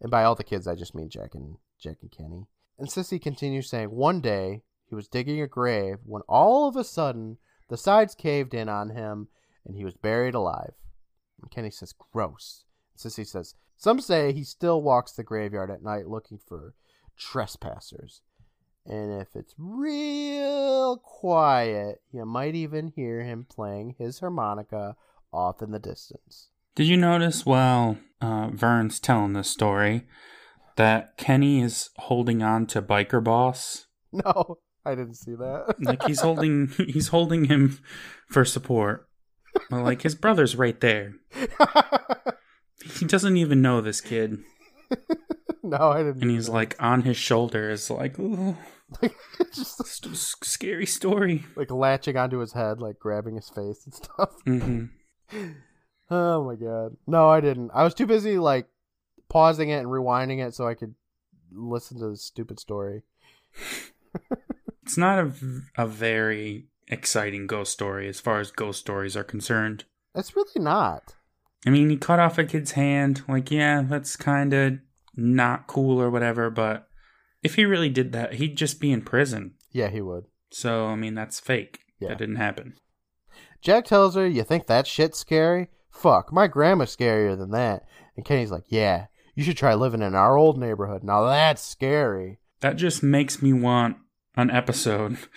And by all the kids, I just mean Jack and Jack and Kenny. And Sissy continues saying, one day he was digging a grave when all of a sudden the sides caved in on him and he was buried alive. And Kenny says, gross. And Sissy says, some say he still walks the graveyard at night looking for trespassers. And if it's real quiet, you might even hear him playing his harmonica off in the distance. Did you notice while uh, Vern's telling this story that Kenny is holding on to Biker Boss? <laughs> No, I didn't see that. <laughs> Like he's holding <laughs> he's holding him for support. Well, like his brother's right there. He doesn't even know this kid, <laughs> no, I didn't. and he's like on his shoulder. Is like, ooh, <laughs> like, just st- scary story. like latching onto his head, like grabbing his face and <laughs> stuff. hmm Oh my god. No, I didn't. I was too busy like pausing it and rewinding it so I could listen to the stupid story. It's not a, a very exciting ghost story as far as ghost stories are concerned. It's really not. I mean, he cut off a kid's hand. Like, yeah, that's kind of not cool or whatever, but if he really did that, he'd just be in prison. Yeah, he would. So, I mean, that's fake. Yeah. That didn't happen. Jack tells her, "You think that shit's scary? Fuck, my grandma's scarier than that." And Kenny's like, "Yeah, you should try living in our old neighborhood. Now that's scary." That just makes me want an episode. <laughs>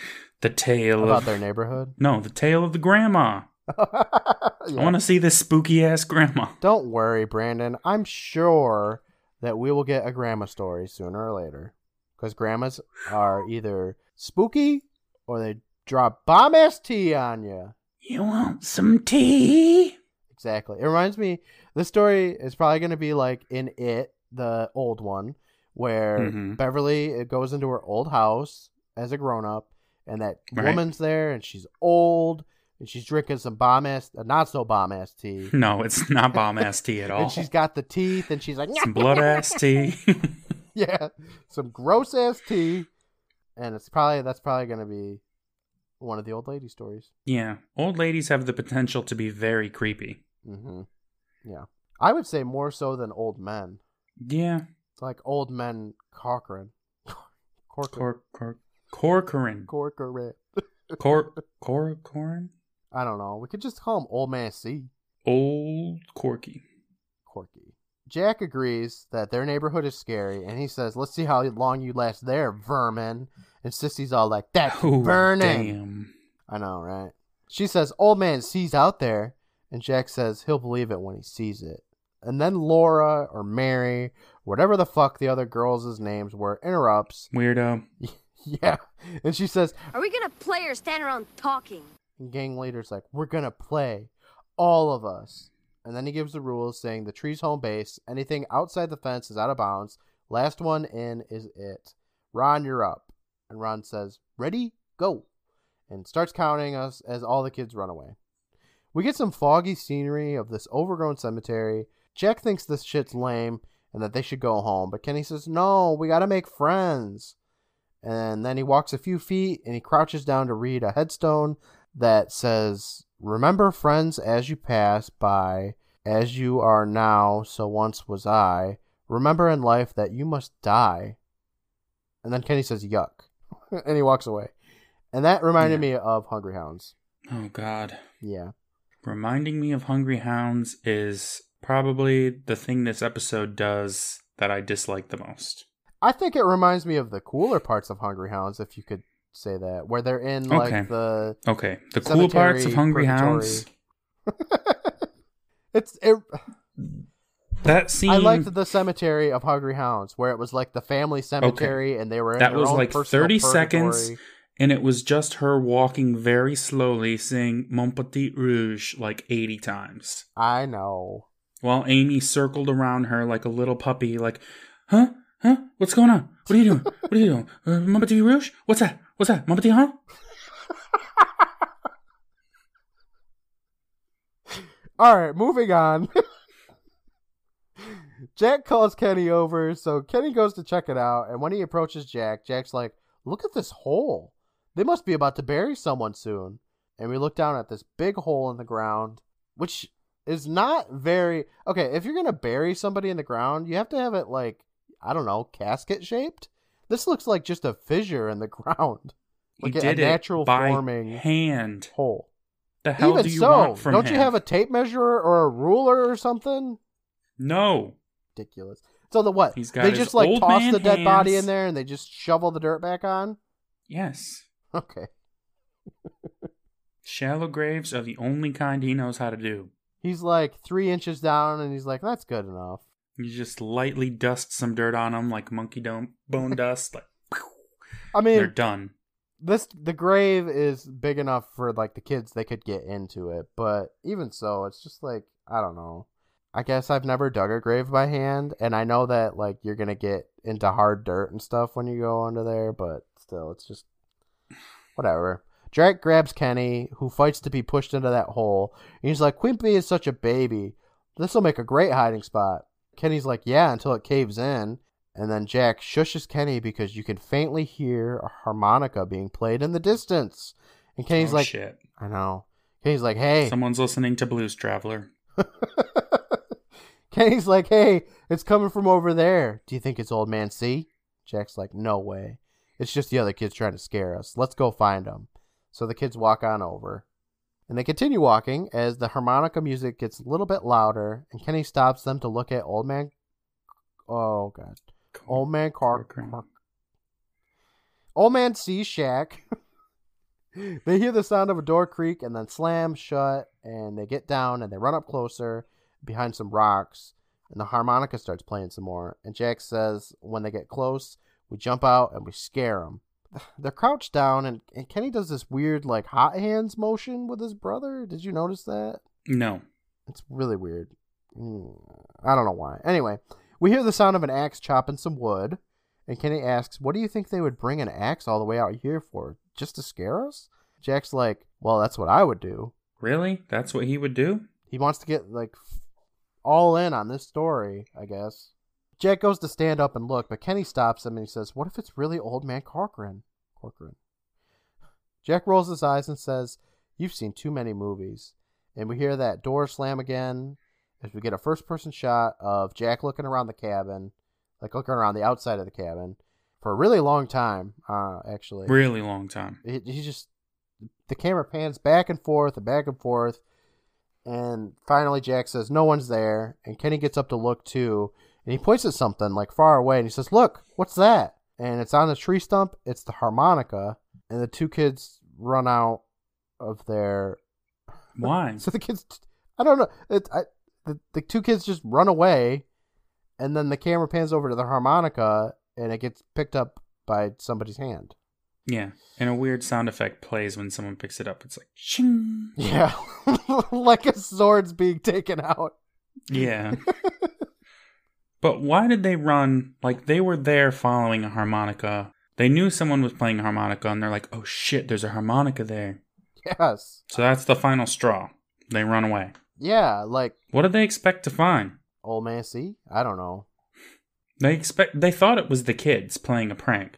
The tale About of. their neighborhood. No, the tale of the grandma. <laughs> I want to see this spooky ass grandma. Don't worry, Brandon. I'm sure that we will get a grandma story sooner or later. Because grandmas are either spooky or they drop bomb ass tea on you. You want some tea? Exactly. It reminds me, this story is probably going to be like in It, the old one, where Mhm. Beverly it goes into her old house as a grown up, and that Right. woman's there, and she's old, and she's drinking some bomb ass, uh, not so bomb ass tea. <laughs> No, it's not bomb ass tea at all. And she's got the teeth, and she's like, some blood ass tea. <laughs> yeah, some gross ass tea, and it's probably that's probably gonna be one of the old lady stories. yeah, old ladies have the potential to be very creepy. hmm Yeah, I would say more so than old men. Yeah, It's like old men Corcoran. <laughs> Corcoran. cor cor corcoran, Corcoran. cor corcoran, I don't know. We could just call him Old Man C. old corky. Corky. Jack agrees that their neighborhood is scary, and he says, "Let's see how long you last there, vermin." And Sissy's all like, "That's Oh burning." damn! I know, right? She says, Old man sees out there. And Jack says he'll believe it when he sees it. And then Laura or Mary, whatever the fuck the other girls' names were, interrupts. Weirdo. <laughs> Yeah. And she says, Are we gonna play or stand around talking? Gang leader's like, We're gonna play. All of us. And then he gives the rules saying the tree's home base. Anything outside the fence is out of bounds. Last one in is it. Ron, you're up. And Ron says, Ready? Go. And starts counting us as all the kids run away. We get some foggy scenery of this overgrown cemetery. Jack thinks this shit's lame and that they should go home, but Kenny says, No, we gotta make friends. And then he walks a few feet and he crouches down to read a headstone that says, Remember friends as you pass by, as you are now, so once was I. Remember in life that you must die. And then Kenny says, Yuck. <laughs> and he walks away. And that reminded Yeah. me of Hungry Hounds. Oh god. Yeah. Reminding me of Hungry Hounds is probably the thing this episode does that I dislike the most. I think it reminds me of the cooler parts of Hungry Hounds, if you could say that, where they're in like Okay. the Okay, the cool parts of Hungry purgatory. Hounds. <laughs> it's it, That scene I liked the cemetery of Hungry Hounds, where it was like the family cemetery, okay. and they were in That was like personal 30 seconds. and it was just her walking very slowly saying Mon Petit Rouge like 80 times. I know. While Amy circled around her like a little puppy, like, huh? Huh? What's going on? What are you doing? What are you doing? Uh, Mon Petit Rouge? What's that? What's that? Petit, huh? <laughs> All right, moving on. <laughs> Jack calls Kenny over, so Kenny goes to check it out, and when he approaches Jack, Jack's like, "Look at this hole. They must be about to bury someone soon." And we look down at this big hole in the ground, which is not very okay. If you're gonna bury somebody in the ground, you have to have it like I don't know, casket shaped. This looks like just a fissure in the <laughs> ground, He like a did natural it by forming hand. hole. The hell Even do you so, want from don't him? you have a tape measure or a ruler or something? No. Ridiculous. So the what? He's got they just like toss the dead body in there and they just shovel the dirt back on. Yes. <laughs> Okay. Shallow graves are the only kind he knows how to do. He's like three inches down and he's like, that's good enough. You just lightly dust some dirt on them like monkey dome, bone <laughs> dust. Like I mean, they're done. this the grave is big enough for like the kids they could get into it, but even so, it's just like I don't know. I guess I've never dug a grave by hand, and I know that like you're gonna get into hard dirt and stuff when you go under there, but still, it's just <sighs> whatever. Jack grabs Kenny, who fights to be pushed into that hole. And he's like, Quimpy is such a baby. This will make a great hiding spot. Kenny's like, Yeah, until it caves in. And then Jack shushes Kenny because you can faintly hear a harmonica being played in the distance. And Kenny's oh, like, shit. I know. Kenny's like, Hey. Someone's listening to Blues Traveler. <laughs> Kenny's like, Hey, it's coming from over there. Do you think it's old man C? Jack's like, No way. It's just the other kids trying to scare us. Let's go find them. So the kids walk on over. And they continue walking as the harmonica music gets a little bit louder, and Kenny stops them to look at Old Man. Oh, God. Old Man Clark. Corcoran. Old Man sees Shaq. <laughs> they hear the sound of a door creak and then slam shut, and they get down and they run up closer behind some rocks, and the harmonica starts playing some more. And Jack says, when they get close, we jump out and we scare them. They're crouched down, and, and Kenny does this weird, like, hot hands motion with his brother. Did you notice that? No. It's really weird. Mm, I don't know why. Anyway, we hear the sound of an axe chopping some wood, and Kenny asks, What do you think they would bring an axe all the way out here for? Just to scare us? Jack's like, Well, that's what I would do. Really? That's what he would do? He wants to get, like, all in on this story, I guess. Jack goes to stand up and look, but Kenny stops him and he says, What if it's really old man Corcoran? Corcoran. Jack rolls his eyes and says, You've seen too many movies. And we hear that door slam again as we get a first person shot of Jack looking around the cabin, like looking around the outside of the cabin for a really long time, uh, actually. Really long time. He, he just, the camera pans back and forth and back and forth. And finally, Jack says, No one's there. And Kenny gets up to look too. And he points at something like far away and he says, Look, what's that? And it's on the tree stump. It's the harmonica. And the two kids run out of their. <laughs> Why? So the kids, I don't know. It, I, the, the two kids just run away. And then the camera pans over to the harmonica and it gets picked up by somebody's hand. Yeah. And a weird sound effect plays when someone picks it up. It's like, ching. Yeah. <laughs> like a sword's being taken out. Yeah. <laughs> but why did they run? Like, they were there following a harmonica. They knew someone was playing a harmonica, and they're like, oh shit, there's a harmonica there. Yes. So that's the final straw. They run away. Yeah, like What did they expect to find? old man C? I don't know. They expect they thought it was the kids playing a prank.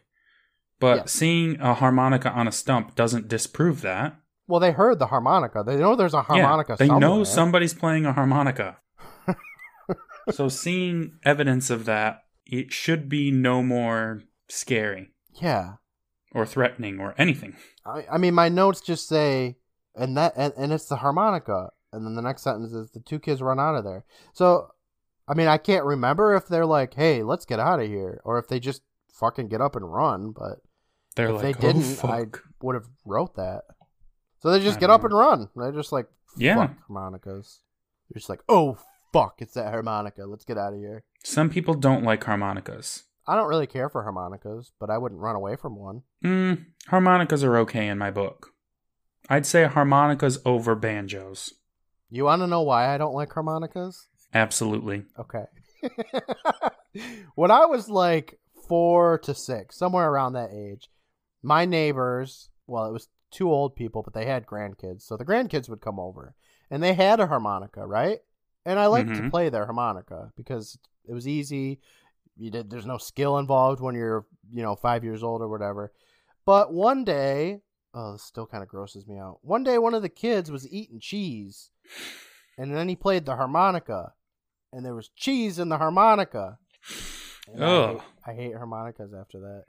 But seeing a harmonica on a stump doesn't disprove that. Well, they heard the harmonica. They know there's a harmonica yeah, they somewhere. know somebody's playing a harmonica. So seeing evidence of that, it should be no more scary Yeah. or threatening or anything. I, I mean, my notes just say, and that, and, and it's the harmonica. And then the next sentence is the two kids run out of there. So, I mean, I can't remember if they're like, hey, let's get out of here, or if they just fucking get up and run, but They're if like, they oh didn't, I would have wrote that. So they just I get up know. and run. They're just like, Yeah. harmonicas. They're just like, oh fuck, it's that harmonica. Let's get out of here. Some people don't like harmonicas. I don't really care for harmonicas, but I wouldn't run away from one. Mm, harmonicas are okay in my book. I'd say harmonicas over banjos. You want to know why I don't like harmonicas? Absolutely. Okay. <laughs> when I was like four to six, somewhere around that age, my neighbors, well, it was two old people, but they had grandkids. So the grandkids would come over. and they had a harmonica, right? And I liked to Mhm. play their harmonica because it was easy. You did. There's no skill involved when you're, you know, five years old or whatever. But one day, oh, this still kind of grosses me out. One day, one of the kids was eating cheese, and then he played the harmonica, and there was cheese in the harmonica. And I, hate, I hate harmonicas after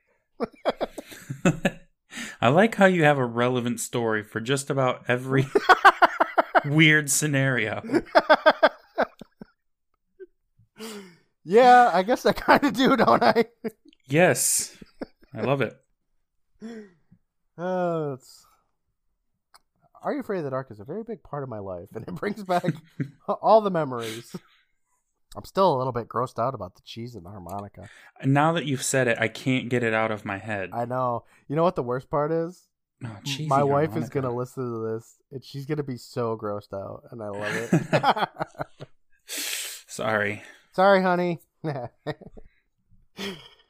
that. <laughs> I like how you have a relevant story for just about every <laughs> weird scenario. <laughs> yeah, I guess I kind of <laughs> do, don't I? Yes. I love it. <laughs> Uh, it's... Are You Afraid of the Dark is a very big part of my life, and it brings back <laughs> all the memories. I'm still a little bit grossed out about the cheese and the harmonica. Now that you've said it, I can't get it out of my head. I know. You know what the worst part is? Oh, my wife is gonna listen to this, and she's gonna be so grossed out, and I love it. Sorry. Sorry, honey. <laughs>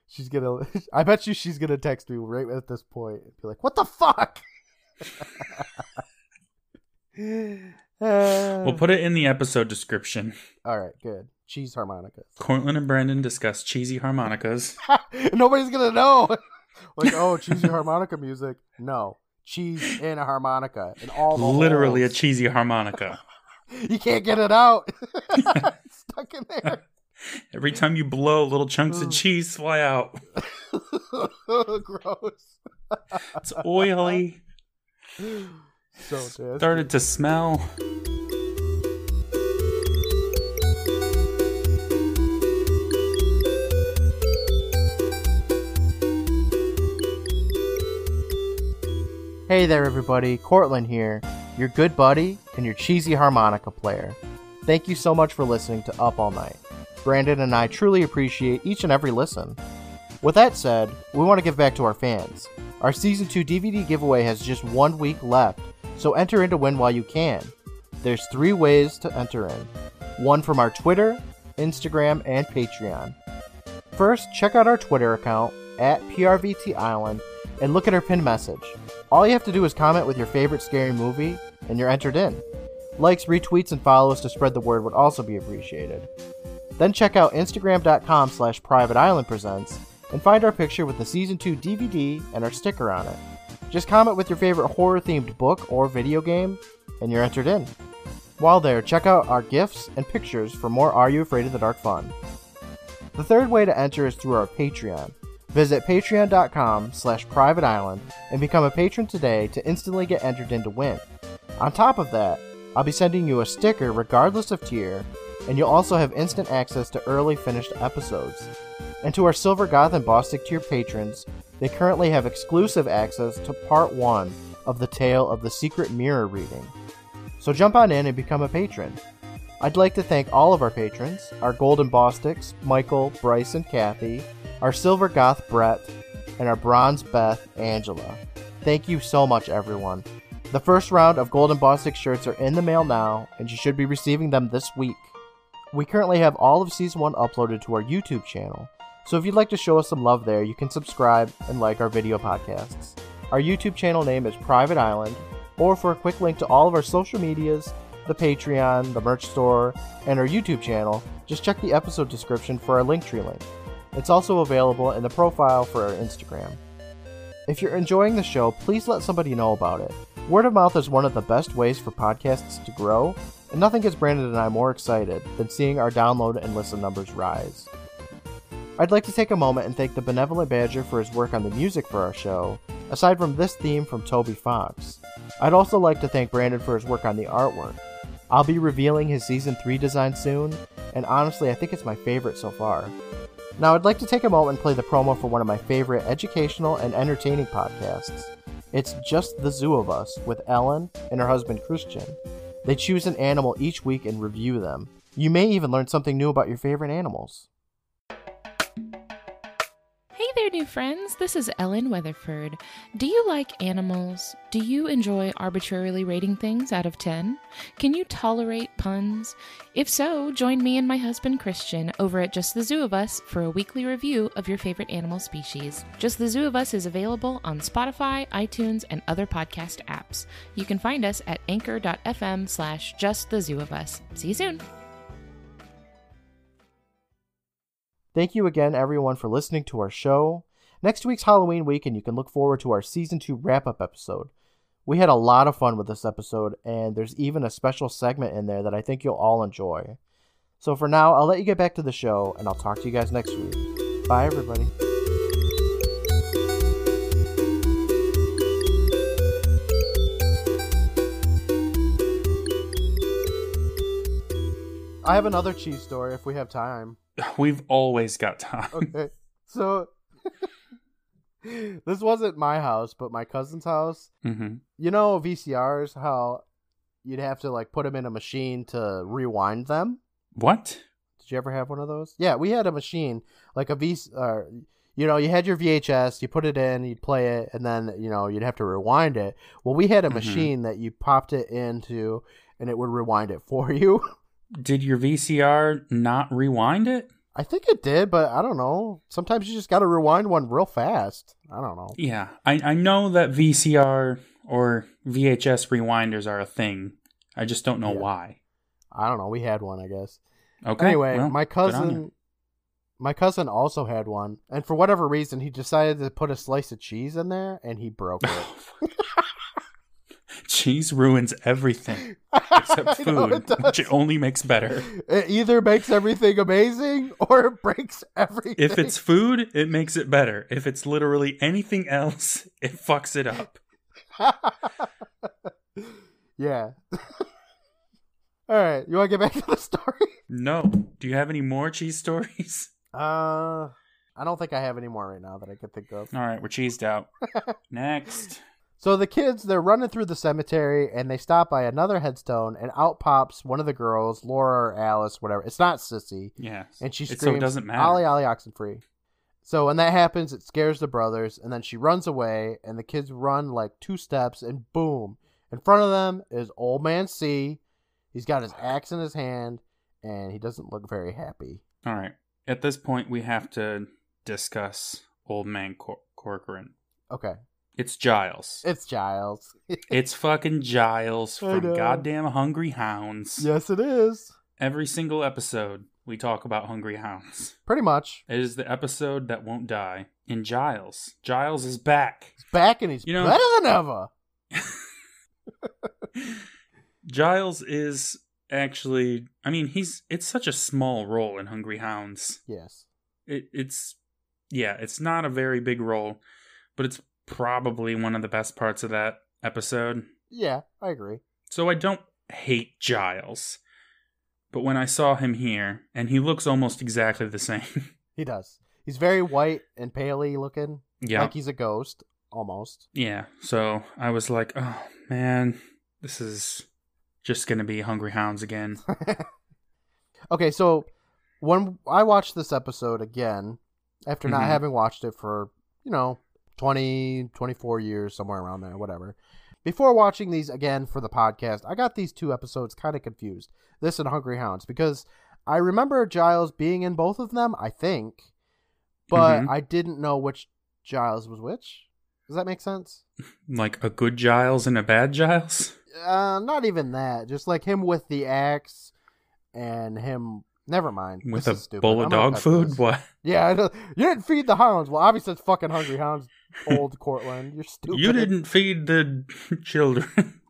she's gonna. I bet you she's gonna text me right at this point and be like, "What the fuck?" <laughs> We'll put it in the episode description. All right, good. Cheese harmonicas. Courtland and Brandon discuss cheesy harmonicas. <laughs> Nobody's gonna know. like, oh, cheesy harmonica music. No, cheese in a harmonica and all Literally a cheesy harmonica. You can't get it out. It's Stuck in there. Every time you blow, little chunks of cheese fly out. <laughs> Gross. It's oily. So nasty. Started to smell. Hey there, everybody. Courtland here, your good buddy and your cheesy harmonica player. Thank you so much for listening to Up All Night. Brandon and I truly appreciate each and every listen. With that said, we want to give back to our fans. Our Season 2 DVD giveaway has just one week left, so enter in to win while you can. There's three ways to enter in one from our Twitter, Instagram, and Patreon. First, check out our Twitter account at PRVT Island and look at our pinned message. All you have to do is comment with your favorite scary movie, and you're entered in. Likes, retweets, and follows to spread the word would also be appreciated. Then check out Instagram.com slash Private Island Presents and find our picture with the Season 2 DVD and our sticker on it. Just comment with your favorite horror themed book or video game, and you're entered in. While there, check out our gifts and pictures for more Are You Afraid of the Dark fun. The third way to enter is through our Patreon. Visit patreon.com slash private island and become a patron today to instantly get entered in to win. On top of that, I'll be sending you a sticker regardless of tier, and you'll also have instant access to early finished episodes. And to our Silver Goth and Bostic tier patrons, they currently have exclusive access to part 1 of the Tale of the Secret Mirror reading. So jump on in and become a patron. I'd like to thank all of our patrons our Golden Bostics, Michael, Bryce, and Kathy, our Silver Goth, Brett, and our Bronze Beth, Angela. Thank you so much, everyone. The first round of Golden Bostic shirts are in the mail now, and you should be receiving them this week. We currently have all of Season 1 uploaded to our YouTube channel, so if you'd like to show us some love there, you can subscribe and like our video podcasts. Our YouTube channel name is Private Island, or for a quick link to all of our social medias, the Patreon, the merch store, and our YouTube channel, just check the episode description for our Linktree link. It's also available in the profile for our Instagram. If you're enjoying the show, please let somebody know about it. Word of mouth is one of the best ways for podcasts to grow, and nothing gets Brandon and I more excited than seeing our download and listen numbers rise. I'd like to take a moment and thank the Benevolent Badger for his work on the music for our show, aside from this theme from Toby Fox. I'd also like to thank Brandon for his work on the artwork. I'll be revealing his season 3 design soon, and honestly, I think it's my favorite so far. Now, I'd like to take a moment and play the promo for one of my favorite educational and entertaining podcasts. It's Just the Zoo of Us with Ellen and her husband Christian. They choose an animal each week and review them. You may even learn something new about your favorite animals. New friends. This is Ellen Weatherford. Do you like animals? Do you enjoy arbitrarily rating things out of 10? Can you tolerate puns? If so, join me and my husband Christian over at Just the Zoo of Us for a weekly review of your favorite animal species. Just the Zoo of Us is available on Spotify, iTunes, and other podcast apps. You can find us at anchor.fm slash just the zoo of us. See you soon. Thank you again, everyone, for listening to our show. Next week's Halloween week, and you can look forward to our season two wrap up episode. We had a lot of fun with this episode, and there's even a special segment in there that I think you'll all enjoy. So for now, I'll let you get back to the show, and I'll talk to you guys next week. Bye, everybody. I have another cheese story if we have time. <laughs> We've always got time. Okay. So <laughs> this wasn't my house, but my cousin's house. hmm You know VCRs how you'd have to like put them in a machine to rewind them? What? Did you ever have one of those? Yeah, we had a machine like a V uh, you know, you had your VHS, you put it in, you'd play it, and then, you know, you'd have to rewind it. Well, we had a Mhm. machine that you popped it into and it would rewind it for <laughs> you. Did your VCR not rewind it? I think it did, but I don't know. Sometimes you just got to rewind one real fast. I don't know. Yeah, I, I know that VCR or VHS rewinders are a thing. I just don't know Yeah. why. I don't know. We had one, I guess. Okay. anyway, well, my good on you. cousin, my cousin also had one, and for whatever reason, he decided to put a slice of cheese in there, and he broke it. <laughs> Oh, Cheese ruins everything <laughs> except know food, it which it only makes better. It either makes everything amazing or it breaks everything. If it's food, it makes it better. If it's literally anything else, <laughs> it fucks it up. <laughs> yeah. All right, you want to get back to the story? No. Do you have any more cheese stories? Uh, I don't think I have any more right now that I could think of. All right, we're cheesed out. Next. So the kids, they're running through the cemetery and they stop by another headstone and out pops one of the girls, Laura or Alice, whatever. It's not Sissy. Yeah. And she screams, so it doesn't matter. Ollie, Ollie, Oxenfree. So when that happens, it scares the brothers and then she runs away and the kids run like two steps and boom. In front of them is Old Man C. He's got his axe in his hand and he doesn't look very happy. All right. At this point, we have to discuss Old Man Cor- Corcoran. Okay. It's Giles. It's Giles. <laughs> It's fucking Giles I from know. goddamn Hungry Hounds. yes, it is. Every single episode, we talk about Hungry Hounds. Pretty much. It is the episode that won't die. In Giles. Giles is back. He's back and he's You know- better than ever. <laughs> Giles is actually I mean, he's it's such a small role in Hungry Hounds. Yes. It it's yeah, it's not a very big role, but it's probably one of the best parts of that episode. Yeah, I agree. So I don't hate Giles. But when I saw him here, and he looks almost exactly the <laughs> same. He does. He's very white and paley looking. yeah. Like he's a ghost, almost. Yeah, so I was like, oh man, this is just gonna be Hungry Hounds again. <laughs> Okay, so when I watched this episode again, after not Mhm. having watched it for, you know, 20, 24 years, somewhere around there, whatever. Before watching these again for the podcast, I got these two episodes kind of confused. This and Hungry Hounds, because I remember Giles being in both of them, I think, but Mhm. I didn't know which Giles was which. Does that make sense? <laughs> like a good Giles and a bad Giles. Uh, not even that. Just like him with the axe and him. Never mind. With This a bowl I'm of dog food? this. What? Yeah, you didn't feed the hounds. Well, obviously it's fucking hungry hounds. Old Courtland, you're stupid. You didn't feed the <laughs> children.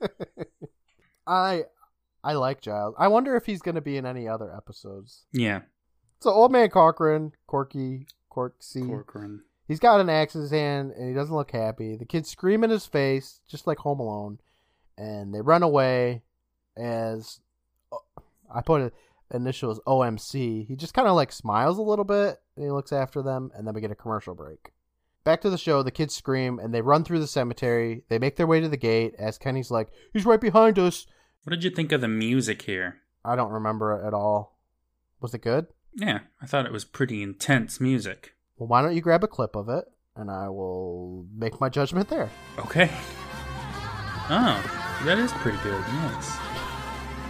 <laughs> I, I like Giles. I wonder if he's gonna be in any other episodes. yeah, So old man Cochran, Corky, Corksy. Corcoran. He's got an axe in his hand and he doesn't look happy. The kids scream in his face, just like Home Alone, and they run away. As uh, I put it, initials OMC. He just kind of like smiles a little bit and he looks after them, and then we get a commercial break. Back to the show. The kids scream and they run through the cemetery. They make their way to the gate. As Kenny's like, "He's right behind us." What did you think of the music here? I don't remember it at all. Was it good? Yeah, I thought it was pretty intense music. Well, why don't you grab a clip of it and I will make my judgment there. Okay. Oh, that is pretty good. Nice.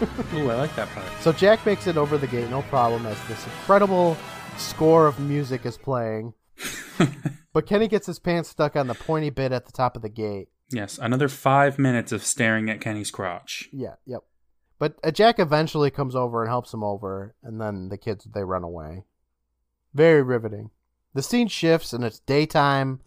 <laughs> Ooh, I like that part. So Jack makes it over the gate, no problem, as this incredible score of music is playing. <laughs> but Kenny gets his pants stuck on the pointy bit at the top of the gate. Yes, another five minutes of staring at Kenny's crotch. Yeah, yep. But uh, Jack eventually comes over and helps him over, and then the kids they run away. Very riveting. The scene shifts and it's daytime.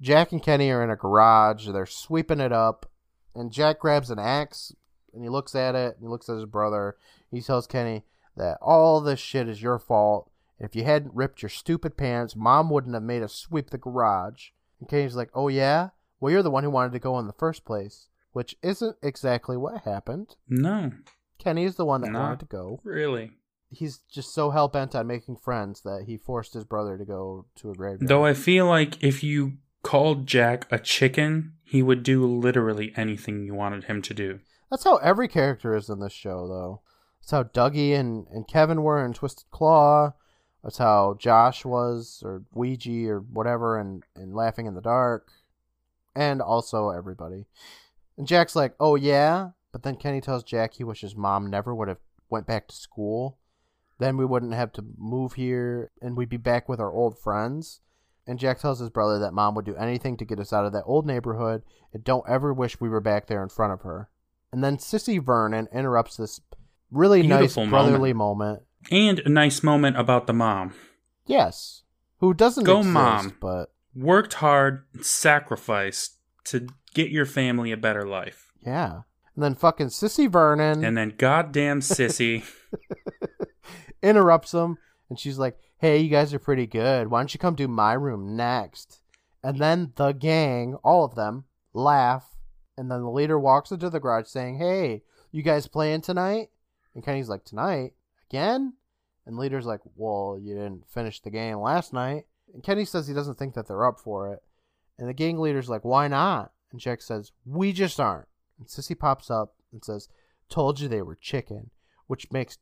Jack and Kenny are in a garage. They're sweeping it up, and Jack grabs an axe and he looks at it. And he looks at his brother. He tells Kenny that all this shit is your fault. If you hadn't ripped your stupid pants, Mom wouldn't have made us sweep the garage. And Kenny's like, "Oh yeah, well you're the one who wanted to go in the first place," which isn't exactly what happened. No, Kenny is the one that Not wanted to go. really. He's just so hell bent on making friends that he forced his brother to go to a graveyard. Though I feel like if you called Jack a chicken, he would do literally anything you wanted him to do. That's how every character is in this show, though. That's how Dougie and, and Kevin were in Twisted Claw. That's how Josh was, or Ouija, or whatever, and, and Laughing in the Dark. And also everybody. And Jack's like, oh yeah? But then Kenny tells Jack he wishes mom never would have went back to school. Then we wouldn't have to move here, and we'd be back with our old friends. And Jack tells his brother that mom would do anything to get us out of that old neighborhood, and don't ever wish we were back there in front of her. And then Sissy Vernon interrupts this really Beautiful nice brotherly moment. And a nice moment about the mom. Yes. Who doesn't Go, exist, Mom. but Worked hard, sacrificed to get your family a better life. yeah. And then fucking Sissy Vernon And then goddamn sissy. <laughs> interrupts him and she's like, Hey, you guys are pretty good. Why don't you come do my room next? And then the gang, all of them, laugh. And then the leader walks into the garage saying, Hey, you guys playing tonight? And Kenny's like, Tonight? Again? And leader's like, Well, you didn't finish the game last night. And Kenny says he doesn't think that they're up for it. And the gang leader's like, Why not? And Jack says, We just aren't. And Sissy pops up and says, Told you they were chicken, which makes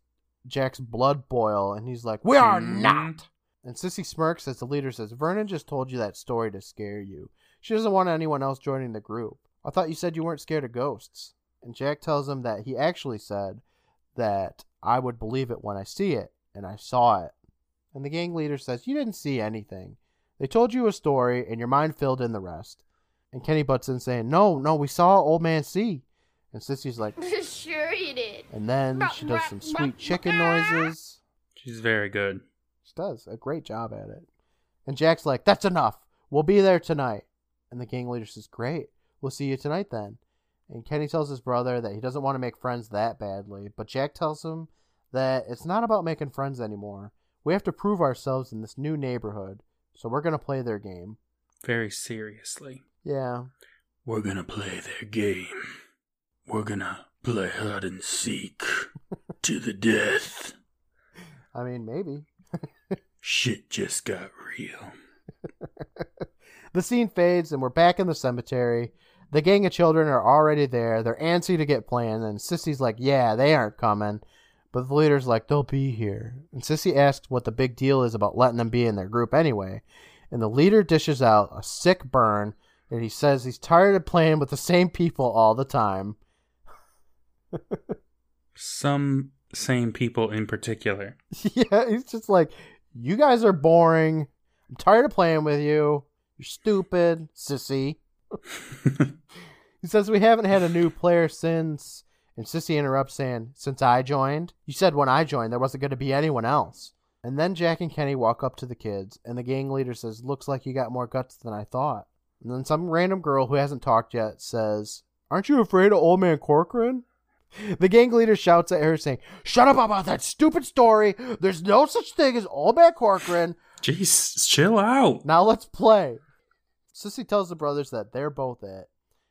Jack's blood boil, and he's like, We are Mhm. not! And Sissy smirks as the leader says, Vernon just told you that story to scare you. She doesn't want anyone else joining the group. I thought you said you weren't scared of ghosts. And Jack tells him that he actually said that I would believe it when I see it, and I saw it. And the gang leader says, You didn't see anything. They told you a story, and your mind filled in the rest. And Kenny butts in saying, No, no, we saw Old Man C. And Sissy's like, <laughs> sure you did. and then she does some sweet chicken noises. She's very good. She does a great job at it. And Jack's like, That's enough. We'll be there tonight. And the gang leader says, Great. We'll see you tonight then. And Kenny tells his brother that he doesn't want to make friends that badly. But Jack tells him that it's not about making friends anymore. We have to prove ourselves in this new neighborhood. So we're going to play their game. Very seriously. Yeah. We're gonna play their game. We're gonna play hide and seek <laughs> to the death. I mean, maybe. <laughs> Shit just got real. <laughs> The scene fades and we're back in the cemetery. The gang of children are already there. They're antsy to get playing, and Sissy's like, Yeah, they aren't coming. But the leader's like, They'll be here. And Sissy asks what the big deal is about letting them be in their group anyway. And the leader dishes out a sick burn, and he says he's tired of playing with the same people all the time. Some same people in particular. <laughs> yeah, he's just like, You guys are boring. I'm tired of playing with you. You're stupid, Sissy. He says we haven't had a new player since. And Sissy interrupts saying, Since I joined? You said when I joined there wasn't going to be anyone else. And then Jack and Kenny walk up to the kids, and the gang leader says, Looks like you got more guts than I thought. And then some random girl who hasn't talked yet says, Aren't you afraid of old man Corcoran? The gang leader shouts at her, saying, Shut up about that stupid story. There's no such thing as old man Corcoran. Jeez, chill out. Now let's play. Sissy tells the brothers that they're both it,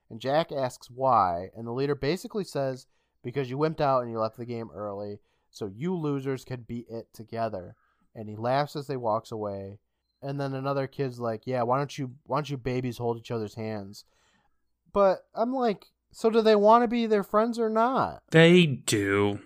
and Jack asks why, and the leader basically says, Because you wimped out and you left the game early, so you losers can be it together. And he laughs as they walks away. And then another kid's like, Yeah, why don't you why don't you babies hold each other's hands? But I'm like, so do they want to be their friends or not? They do.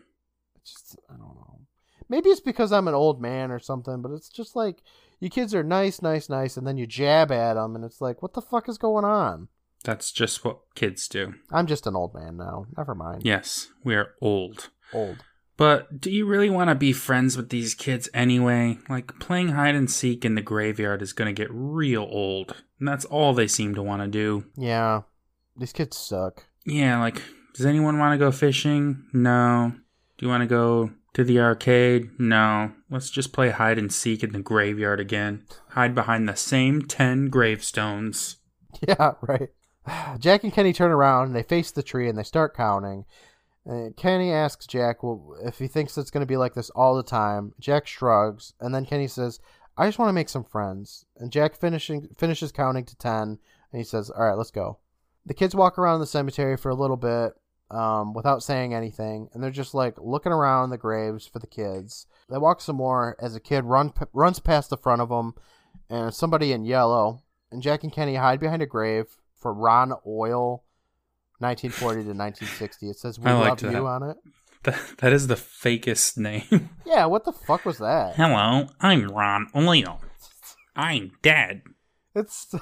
It's just I don't know. Maybe it's because I'm an old man or something, but it's just like you kids are nice, nice, nice, and then you jab at them, and it's like, what the fuck is going on? That's just what kids do. I'm just an old man now. Never mind. Yes, we are old. Old. But do you really want to be friends with these kids anyway? Like, playing hide and seek in the graveyard is going to get real old. And that's all they seem to want to do. Yeah. These kids suck. Yeah, like, does anyone want to go fishing? No. Do you want to go to the arcade? No. Let's just play hide and seek in the graveyard again. Hide behind the same 10 gravestones. <laughs> Yeah, right. <sighs> Jack and Kenny turn around and they face the tree and they start counting. Kenny asks Jack well, if he thinks it's going to be like this all the time. Jack shrugs, and then Kenny says, "I just want to make some friends." And Jack finishing finishes counting to ten, and he says, "All right, let's go." The kids walk around the cemetery for a little bit um, without saying anything, and they're just like looking around the graves for the kids. They walk some more as a kid run runs past the front of them, and somebody in yellow. And Jack and Kenny hide behind a grave for Ron Oil, 1940 to 1960. It says "We I love liked that. you" on it. That, that is the fakest name. <laughs> Yeah, what the fuck was that? Hello, I'm Ron Oil. I'm dead. It's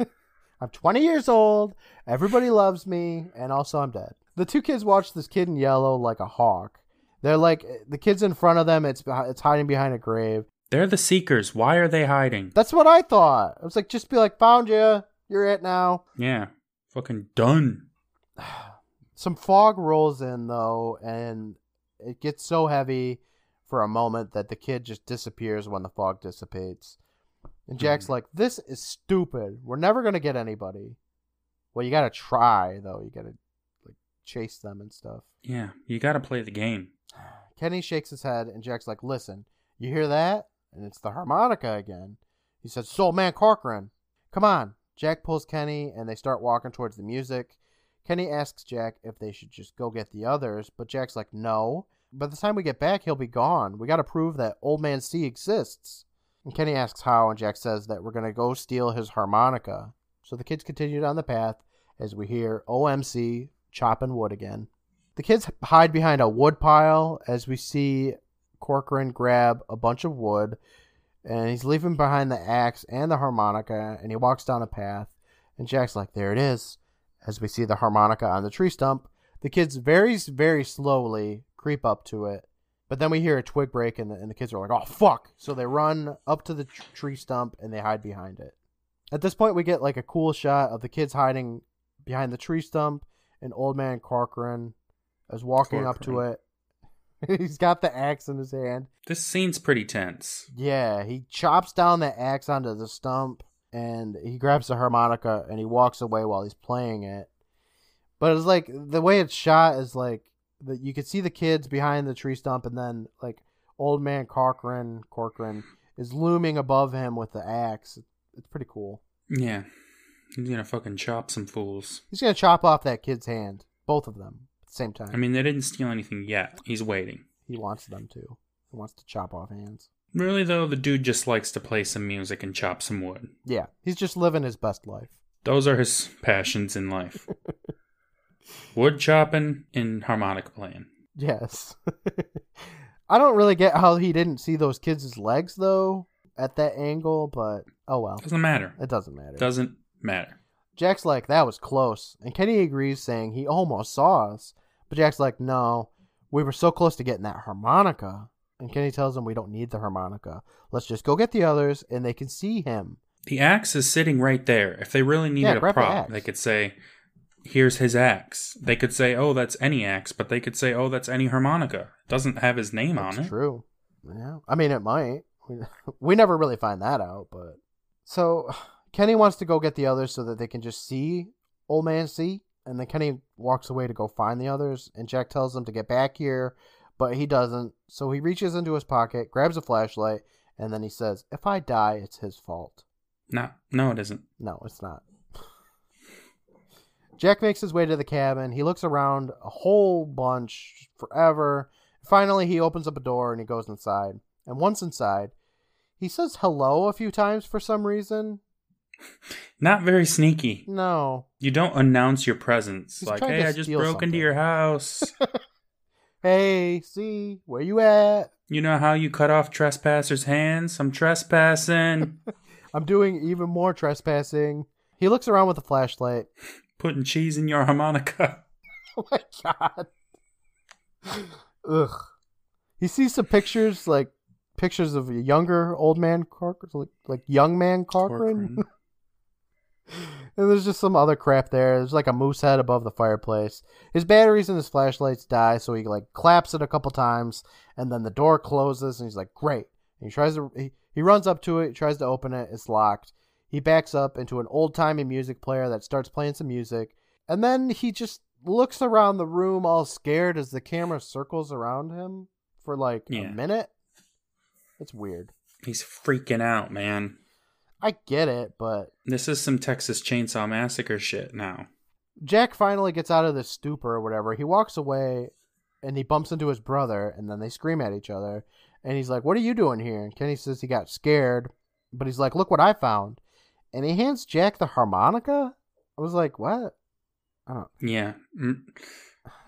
<laughs> I'm 20 years old. Everybody loves me, and also I'm dead. The two kids watch this kid in yellow like a hawk. They're like the kids in front of them. It's it's hiding behind a grave. They're the Seekers. Why are they hiding? That's what I thought. I was like, just be like, found you. You're it now. Yeah, fucking done. <sighs> Some fog rolls in though, and it gets so heavy for a moment that the kid just disappears when the fog dissipates. And Jack's hmm. like, "This is stupid. We're never gonna get anybody." Well, you gotta try though. You gotta like chase them and stuff. Yeah, you gotta play the game. Kenny shakes his head, and Jack's like, "Listen, you hear that? And it's the harmonica again." He says, "Soul Man Corcoran, come on." Jack pulls Kenny, and they start walking towards the music. Kenny asks Jack if they should just go get the others, but Jack's like, "No. By the time we get back, he'll be gone. We got to prove that Old Man C exists." And Kenny asks how, and Jack says that we're gonna go steal his harmonica. So the kids continue down the path as we hear OMC chopping wood again. The kids hide behind a wood pile as we see Corcoran grab a bunch of wood and he's leaving behind the axe and the harmonica and he walks down a path and Jack's like, There it is. As we see the harmonica on the tree stump, the kids very, very slowly creep up to it. But then we hear a twig break and the, and the kids are like, Oh, fuck. So they run up to the tr- tree stump and they hide behind it. At this point, we get like a cool shot of the kids hiding behind the tree stump and old man Corcoran is walking up to it. <laughs> He's got the axe in his hand. This scene's pretty tense. Yeah, he chops down the axe onto the stump and he grabs the harmonica and he walks away while he's playing it. But it's like the way it's shot is like that you could see the kids behind the tree stump and then like old man Corcoran Corcoran is looming above him with the axe. It's pretty cool. Yeah, he's gonna fucking chop some fools. He's gonna chop off that kid's hand, both of them at the same time. I mean, they didn't steal anything yet. He's waiting. he wants them to. He wants to chop off hands. Really though, the dude just likes to play some music and chop some wood. Yeah, he's just living his best life. Those are his passions in life. <laughs> wood chopping and harmonica playing. Yes. <laughs> I don't really get how he didn't see those kids' legs though at that angle, but oh well. Doesn't matter. It doesn't matter. Doesn't matter. Jack's like, that was close. And Kenny agrees, saying he almost saw us. But Jack's like, no, we were so close to getting that harmonica. And Kenny tells him we don't need the harmonica. Let's just go get the others and they can see him. The axe is sitting right there. If they really needed Yeah, a grab the prop, they could say, "Here's his axe." They could say, "Oh, that's any axe," but they could say, "Oh, that's any harmonica." It doesn't have his name on it. true. Yeah. I mean, it might. We, <laughs> we never really find that out, but. So, <sighs> Kenny wants to go get the others so that they can just see Old Man C. And then Kenny walks away to go find the others. And Jack tells him to get back here, but he doesn't. So he reaches into his pocket, grabs a flashlight, and then he says, If I die, it's his fault. No, no, it isn't. No, it's not. Jack makes his way to the cabin. He looks around a whole bunch forever. Finally, he opens up a door and he goes inside. And once inside, he says hello a few times for some reason. Not very sneaky. No. You don't announce your presence. He's like, hey, I just broke into your house. <laughs> <laughs> Hey, see, where you at? You know how you cut off trespassers' hands? I'm trespassing. <laughs> I'm doing even more trespassing. He looks around with a flashlight. Putting cheese in your harmonica. Oh my god. Ugh. He sees some pictures, like pictures of a younger old man Corcoran, like, like young man Corcoran. Corcoran. And there's just some other crap there. There's like a moose head above the fireplace. His batteries and his flashlights die, so he like claps it a couple times, and then the door closes, and he's like, "Great!" And he tries to he, he runs up to it, tries to open it, it's locked. He backs up into an old timey music player that starts playing some music, and then he just looks around the room all scared as the camera circles around him for like Yeah. a minute. It's weird. He's freaking out, man. I get it, but This is some Texas Chainsaw Massacre shit now. Jack finally gets out of the stupor or whatever. He walks away and he bumps into his brother and then they scream at each other. And he's like, What are you doing here? And Kenny says he got scared, but he's like, Look what I found. And he hands Jack the harmonica. I was like, What? I don't Yeah. Mm,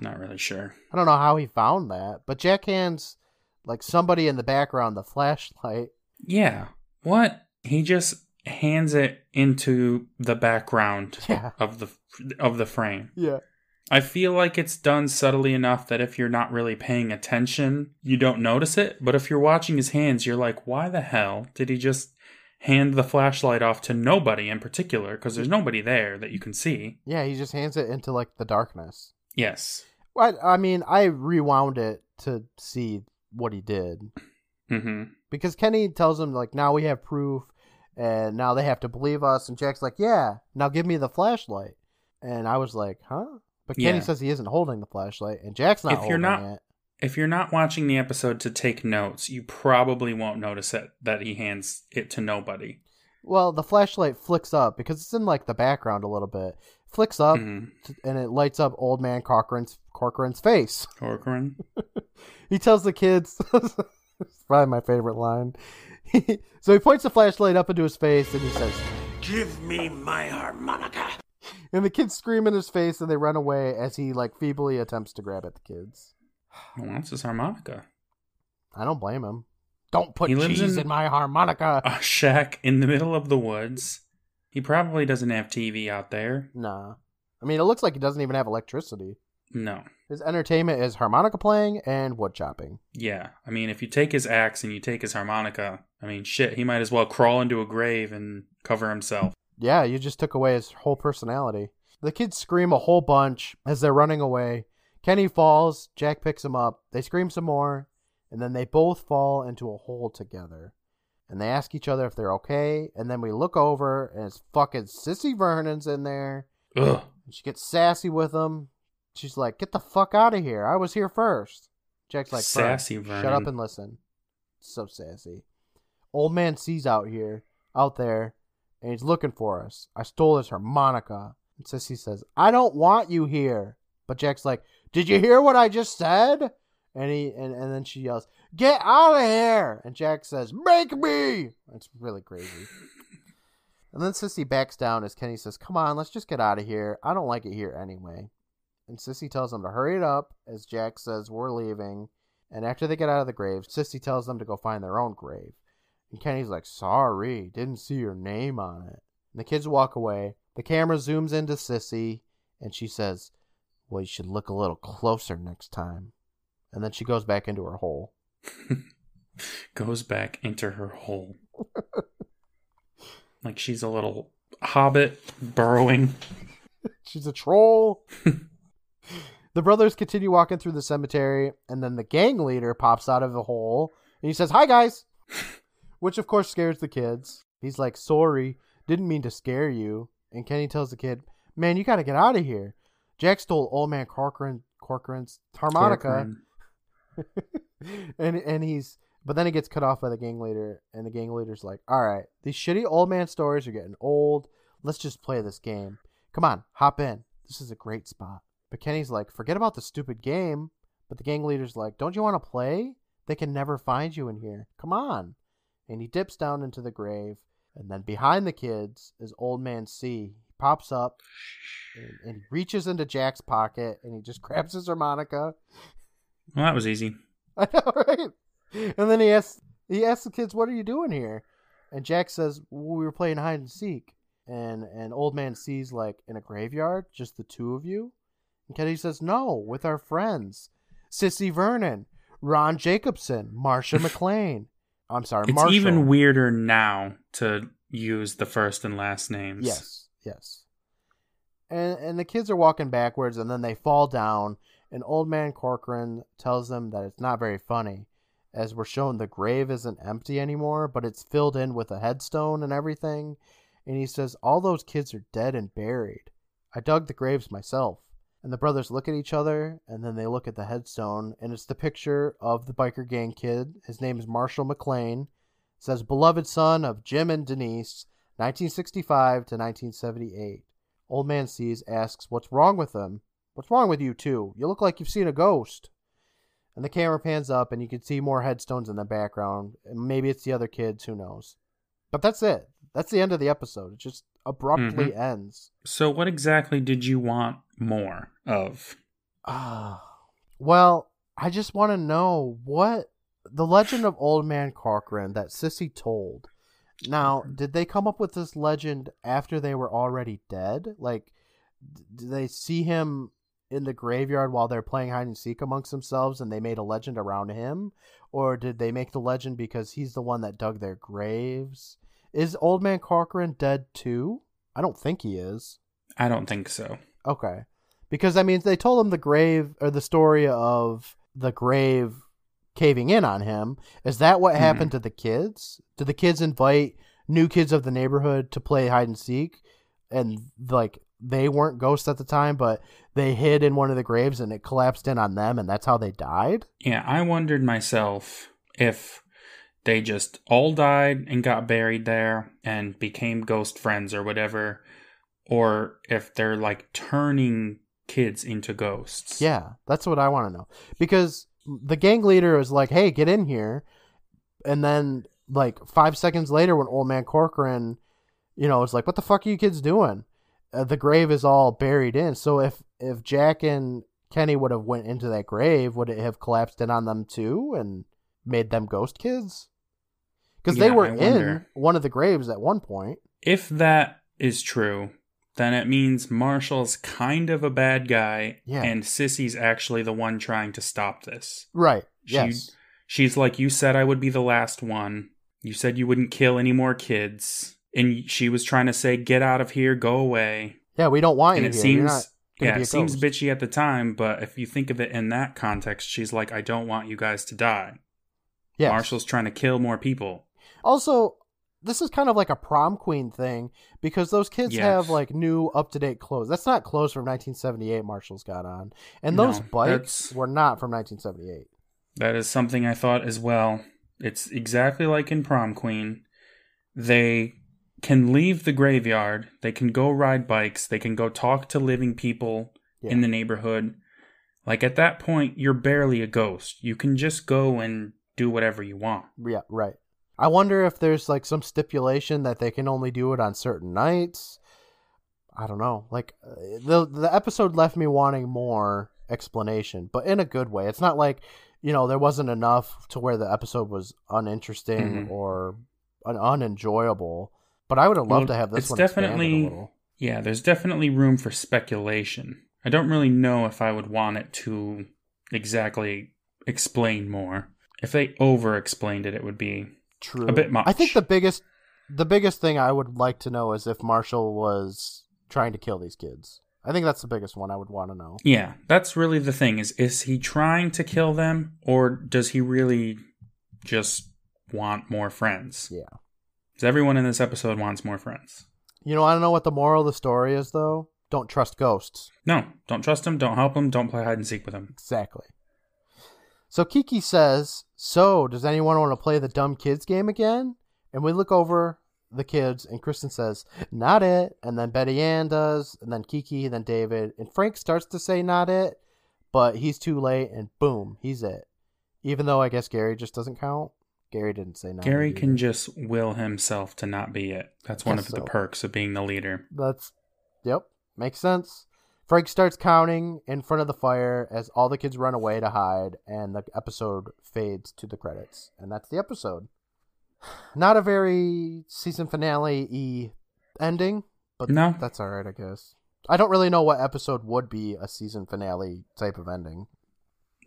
not really sure. I don't know how he found that. But Jack hands like somebody in the background the flashlight. Yeah. What? He just hands it into the background <laughs> Yeah. of the of the frame. Yeah. I feel like it's done subtly enough that if you're not really paying attention, you don't notice it. But if you're watching his hands, you're like, why the hell did he just hand the flashlight off to nobody in particular? Because there's nobody there that you can see. Yeah, he just hands it into like the darkness. Yes. I, I mean, I rewound it to see what he did. hmm because Kenny tells him like now we have proof and now they have to believe us and Jack's like yeah now give me the flashlight and I was like huh but Kenny Yeah. says he isn't holding the flashlight and Jack's not If you're not- it If you're not watching the episode to take notes, you probably won't notice it that he hands it to nobody. well the flashlight flicks up because it's in like the background a little bit flicks up Mhm. t- and it lights up old man Corcoran's Corcoran's face <laughs> Corcoran. he tells the kids <laughs> it's probably my favorite line <laughs> so he points the flashlight up into his face and he says Give me my harmonica. And the kids scream in his face and they run away as he like feebly attempts to grab at the kids. <sighs> Who wants his harmonica? I don't blame him. Don't put He lives cheese in... in- my harmonica. A shack in the middle of the woods. He probably doesn't have TV out there. nah. I mean, it looks like he doesn't even have electricity. No. His entertainment is harmonica playing and wood chopping. Yeah. I mean, if you take his axe and you take his harmonica, I mean, shit, he might as well crawl into a grave and cover himself. Yeah, you just took away his whole personality. The kids scream a whole bunch as they're running away. Kenny falls, Jack picks him up. They scream some more, and then they both fall into a hole together. And they ask each other if they're okay, and then we look over, and it's fucking Sissy Vernon's in there. Ugh. She gets sassy with him. She's like, "Get the fuck out of here! I was here first. Jack's like, "Vern, Sassy Shut up and listen." So sassy. Old man C's out here, out there, and he's looking for us. I stole his harmonica. And Sissy says, "I don't want you here." But Jack's like, "Did you hear what I just said?" And he and, and then she yells, "Get out of here!" And Jack says, "Make me!" It's really crazy. <laughs> And then Sissy backs down as Kenny says, Come on, let's just get out of here. I don't like it here anyway. And Sissy tells them to hurry it up as Jack says, We're leaving. And after they get out of the grave, Sissy tells them to go find their own grave. And Kenny's like, Sorry, didn't see your name on it. And the kids walk away. The camera zooms into Sissy, and she says, Well, you should look a little closer next time. And then she goes back into her hole. <laughs> Goes back into her hole. <laughs> like she's a little hobbit burrowing. She's a troll. <laughs> the brothers continue walking through the cemetery, and then the gang leader pops out of the hole and he says, Hi, guys! <laughs> Which, of course, scares the kids. He's like, Sorry, didn't mean to scare you. And Kenny tells the kid, Man, you gotta get out of here. Jack stole old man Corcoran, Corcoran's harmonica, Corcoran. <laughs> and and he's but then he gets cut off by the gang leader, and the gang leader's like, "All right, these shitty old man stories are getting old. Let's just play this game. Come on, hop in. This is a great spot." But Kenny's like, "Forget about the stupid game." But the gang leader's like, "Don't you want to play? They can never find you in here. Come on." And he dips down into the grave, and then behind the kids is old man C. He pops up and, and he reaches into Jack's pocket and he just <laughs> grabs his harmonica. Well, that was easy. <laughs> I know, right? and then he asks he asks the kids, "What are you doing here?" And Jack says, well, "We were playing hide and seek." And and old man C's like in a graveyard, just the two of you. And Kenny says, "No, with our friends, Sissy Vernon, Ron Jacobson, Marsha <laughs> McLean." I'm sorry, marsha It's Marshall. even weirder now to use the first and last names. Yes, yes. And and the kids are walking backwards, and then they fall down. And old man Corcoran tells them that it's not very funny, as we're shown the grave isn't empty anymore, but it's filled in with a headstone and everything. And he says all those kids are dead and buried. I dug the graves myself. And the brothers look at each other, and then they look at the headstone, and it's the picture of the biker gang kid. His name is Marshall McLean. It says beloved son of Jim and Denise, 1965 to 1978. Old man sees, asks, What's wrong with them? What's wrong with you two? You look like you've seen a ghost. And the camera pans up, and you can see more headstones in the background. And maybe it's the other kids, who knows? But that's it. That's the end of the episode. It just abruptly mm-hmm. ends. So, what exactly did you want more of? Ah, well, I just want to know what the legend of Old Man Corcoran that Sissy told. Now, did they come up with this legend after they were already dead? Like, did they see him in the graveyard while they're playing hide and seek amongst themselves and they made a legend around him? Or did they make the legend because he's the one that dug their graves? Is Old Man Corcoran dead too? I don't think he is. I don't think so. Okay. Because I mean they told him the grave or the story of the grave caving in on him. Is that what mm-hmm. happened to the kids? Did the kids invite new kids of the neighborhood to play hide and seek and like they weren't ghosts at the time but they hid in one of the graves and it collapsed in on them and that's how they died? Yeah, I wondered myself if they just all died and got buried there and became ghost friends or whatever, or if they're like turning kids into ghosts. Yeah, that's what I want to know. Because the gang leader is like, "Hey, get in here," and then like five seconds later, when Old Man Corcoran, you know, is like, "What the fuck are you kids doing?" Uh, the grave is all buried in. So if if Jack and Kenny would have went into that grave, would it have collapsed in on them too and made them ghost kids? Because they were in one of the graves at one point. If that is true, then it means Marshall's kind of a bad guy Yeah. and Sissy's actually the one trying to stop this. Right. She, yes. She's like, You said I would be the last one. You said you wouldn't kill any more kids. And she was trying to say, Get out of here, go away. Yeah, we don't want And you it here. Seems, yeah, it seems bitchy at the time, but if you think of it in that context, she's like, I don't want you guys to die. Yes. Marshall's trying to kill more people. Also, this is kind of like a prom queen thing because those kids Yes. have like new up to date clothes. That's not clothes from 1978 Marshall's got on. And those No, bikes were not from 1978. That is something I thought as well. It's exactly like in Prom Queen. They can leave the graveyard, they can go ride bikes, they can go talk to living people Yeah. in the neighborhood. Like at that point, you're barely a ghost. You can just go and do whatever you want. Yeah, right. I wonder if there's like some stipulation that they can only do it on certain nights. I don't know. Like uh, the the episode left me wanting more explanation, but in a good way. It's not like, you know, there wasn't enough to where the episode was uninteresting Mhm. or un- unenjoyable. But I would have loved Well, to have this it's one definitely-. Yeah, there's definitely room for speculation. I don't really know if I would want it to exactly explain more. If they over explained it, it would be True. a bit much. I think the biggest the biggest thing I would like to know is if Marshall was trying to kill these kids. I think that's the biggest one I would want to know. Yeah, that's really the thing is is he trying to kill them or does he really just want more friends? Yeah. 'Cause everyone in this episode wants more friends. You know, I don't know what the moral of the story is though. Don't trust ghosts. No, don't trust them, don't help them, don't play hide and seek with them. Exactly. So Kiki says, "So, does anyone want to play the dumb kids game again?" And we look over the kids, and Kristen says, "Not it." And then Betty Ann does, and then Kiki, and then David, and Frank starts to say, "Not it," but he's too late, and boom, he's it. Even though I guess Gary just doesn't count. Gary didn't say not. Gary can just will himself to not be it. That's one of the perks of being the leader. That's yep, makes sense. Frank starts counting in front of the fire as all the kids run away to hide, and the episode fades to the credits. And that's the episode. <sighs> Not a very season finale y ending, but No. that's all right, I guess. I don't really know what episode would be a season finale type of ending.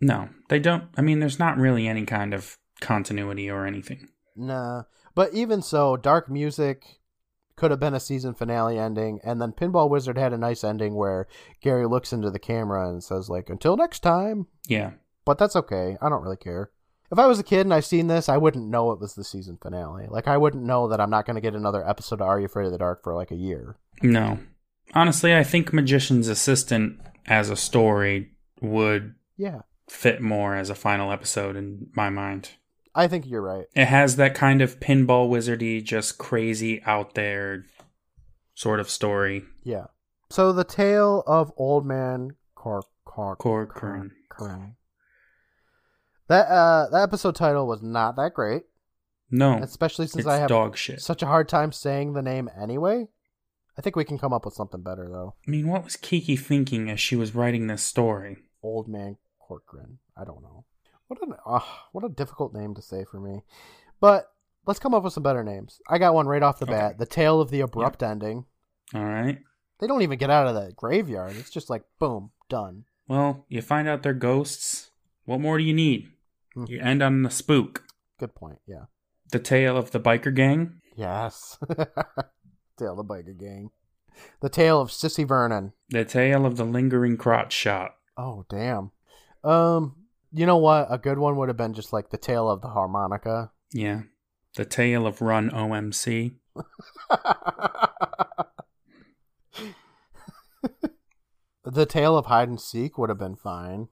No, they don't. I mean, there's not really any kind of continuity or anything. Nah. But even so, Dark Music could have been a season finale ending, and then Pinball Wizard had a nice ending where Gary looks into the camera and says, like, until next time. Yeah. But that's okay. I don't really care. If I was a kid and I seen this, I wouldn't know it was the season finale. Like I wouldn't know that I'm not going to get another episode of Are You Afraid of the Dark for like a year. No. Honestly, I think Magician's Assistant as a story would Yeah. fit more as a final episode in my mind. I think you're right. It has that kind of pinball wizardy, just crazy out there sort of story. Yeah. So the tale of Old Man Cork Cork Corcoran. Corcoran. That uh that episode title was not that great, No, especially since I have dog shit. such a hard time saying the name anyway. I think we can come up with something better though. I mean, what was Kiki thinking as she was writing this story? Old Man Corcoran. I don't know. What an uh, what a difficult name to say for me. But let's come up with some better names. I got one right off the Okay. bat. The Tale of the Abrupt Ending. All right. They don't even get out of the graveyard. It's just like boom, done. Well, you find out they're ghosts. What more do you need? Hmm. You end on the spook. Good point. Yeah. The tale of the biker gang. Yes. <laughs> Tale of the Biker Gang. The Tale of Sissy Vernon. The tale of the lingering crotch shot. Oh damn. Um, you know what? A good one would have been just like the Tale of the Harmonica. Yeah. The tale of Run OMC. <laughs> the Tale of Hide and Seek would have been fine.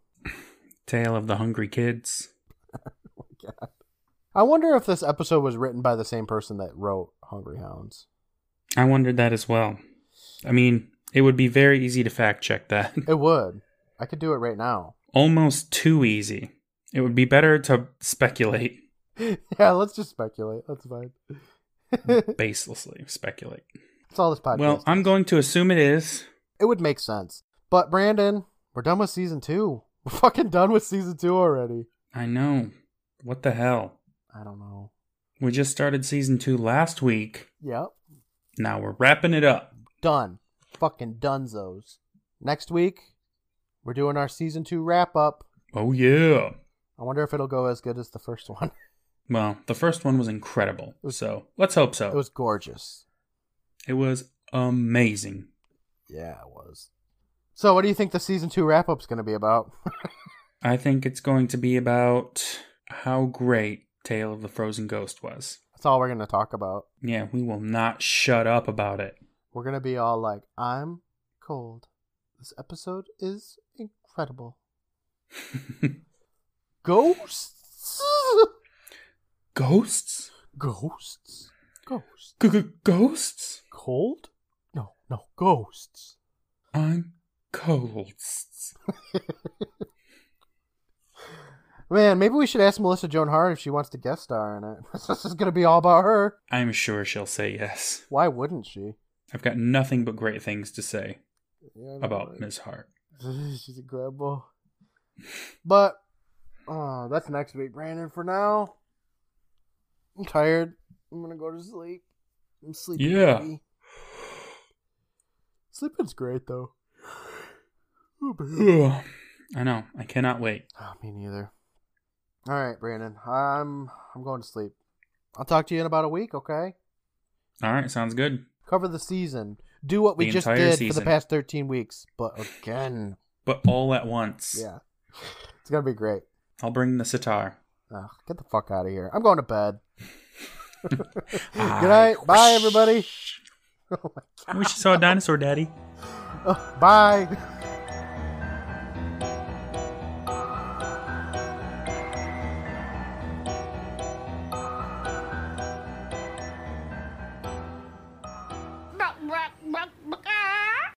Tale of the hungry kids. <laughs> Oh I wonder if this episode was written by the same person that wrote Hungry Hounds. I wondered that as well. I mean, it would be very easy to fact check that. It <laughs> would. I could do it right now. Almost too easy. It would be better to speculate, <laughs> yeah, let's just speculate. That's fine. <laughs> baselessly speculate. That's all this podcast. Well, I'm going to assume it is. it would make sense. But Brandon, we're done with season two. <laughs> We're fucking done with season two already. I know. What the hell? I don't know. We just started season two last week. Yep. Now we're wrapping it up. Done. Fucking dunzos. Next week, we're doing our season two wrap up. Oh, yeah. I wonder if it'll go as good as the first <laughs> one. Well, the first one was incredible. So let's hope so. It was gorgeous. It was amazing. Yeah, it was. So, what do you think the season two wrap up's going to be about? <laughs> I think it's going to be about how great Tale of the Frozen Ghost was. That's all we're going to talk about. Yeah, we will not shut up about it. We're going to be all like, I'm cold. This episode is incredible. <laughs> Ghosts? Ghosts? Ghosts? Ghosts? G-g-ghosts? Cold? No, no, ghosts. I'm cold. <laughs> Man, maybe we should ask Melissa Joan Hart if she wants to guest star in it. <laughs> this is going to be all about her. I'm sure she'll say yes. Why wouldn't she? I've got nothing but great things to say Yeah, about right? Ms. Hart. <laughs> She's incredible. But oh, that's next week, Brandon. For now, I'm tired. I'm gonna go to sleep. I'm sleepy. Yeah. baby. Sleeping's great though. <sighs> Oh. Ugh. I know. I cannot wait. Oh, me neither. All right, Brandon. I'm I'm going to sleep. I'll talk to you in about a week. Okay. All right, sounds good. Cover the season. Do what we just did for the past 13 weeks, but again. But all at once. Yeah. It's gonna be great. I'll bring the sitar. Ugh, get the fuck out of here. I'm going to bed. <laughs> <laughs> Good night. Bye, everybody. Oh <laughs> my I wish you saw a dinosaur, Daddy. Oh, bye.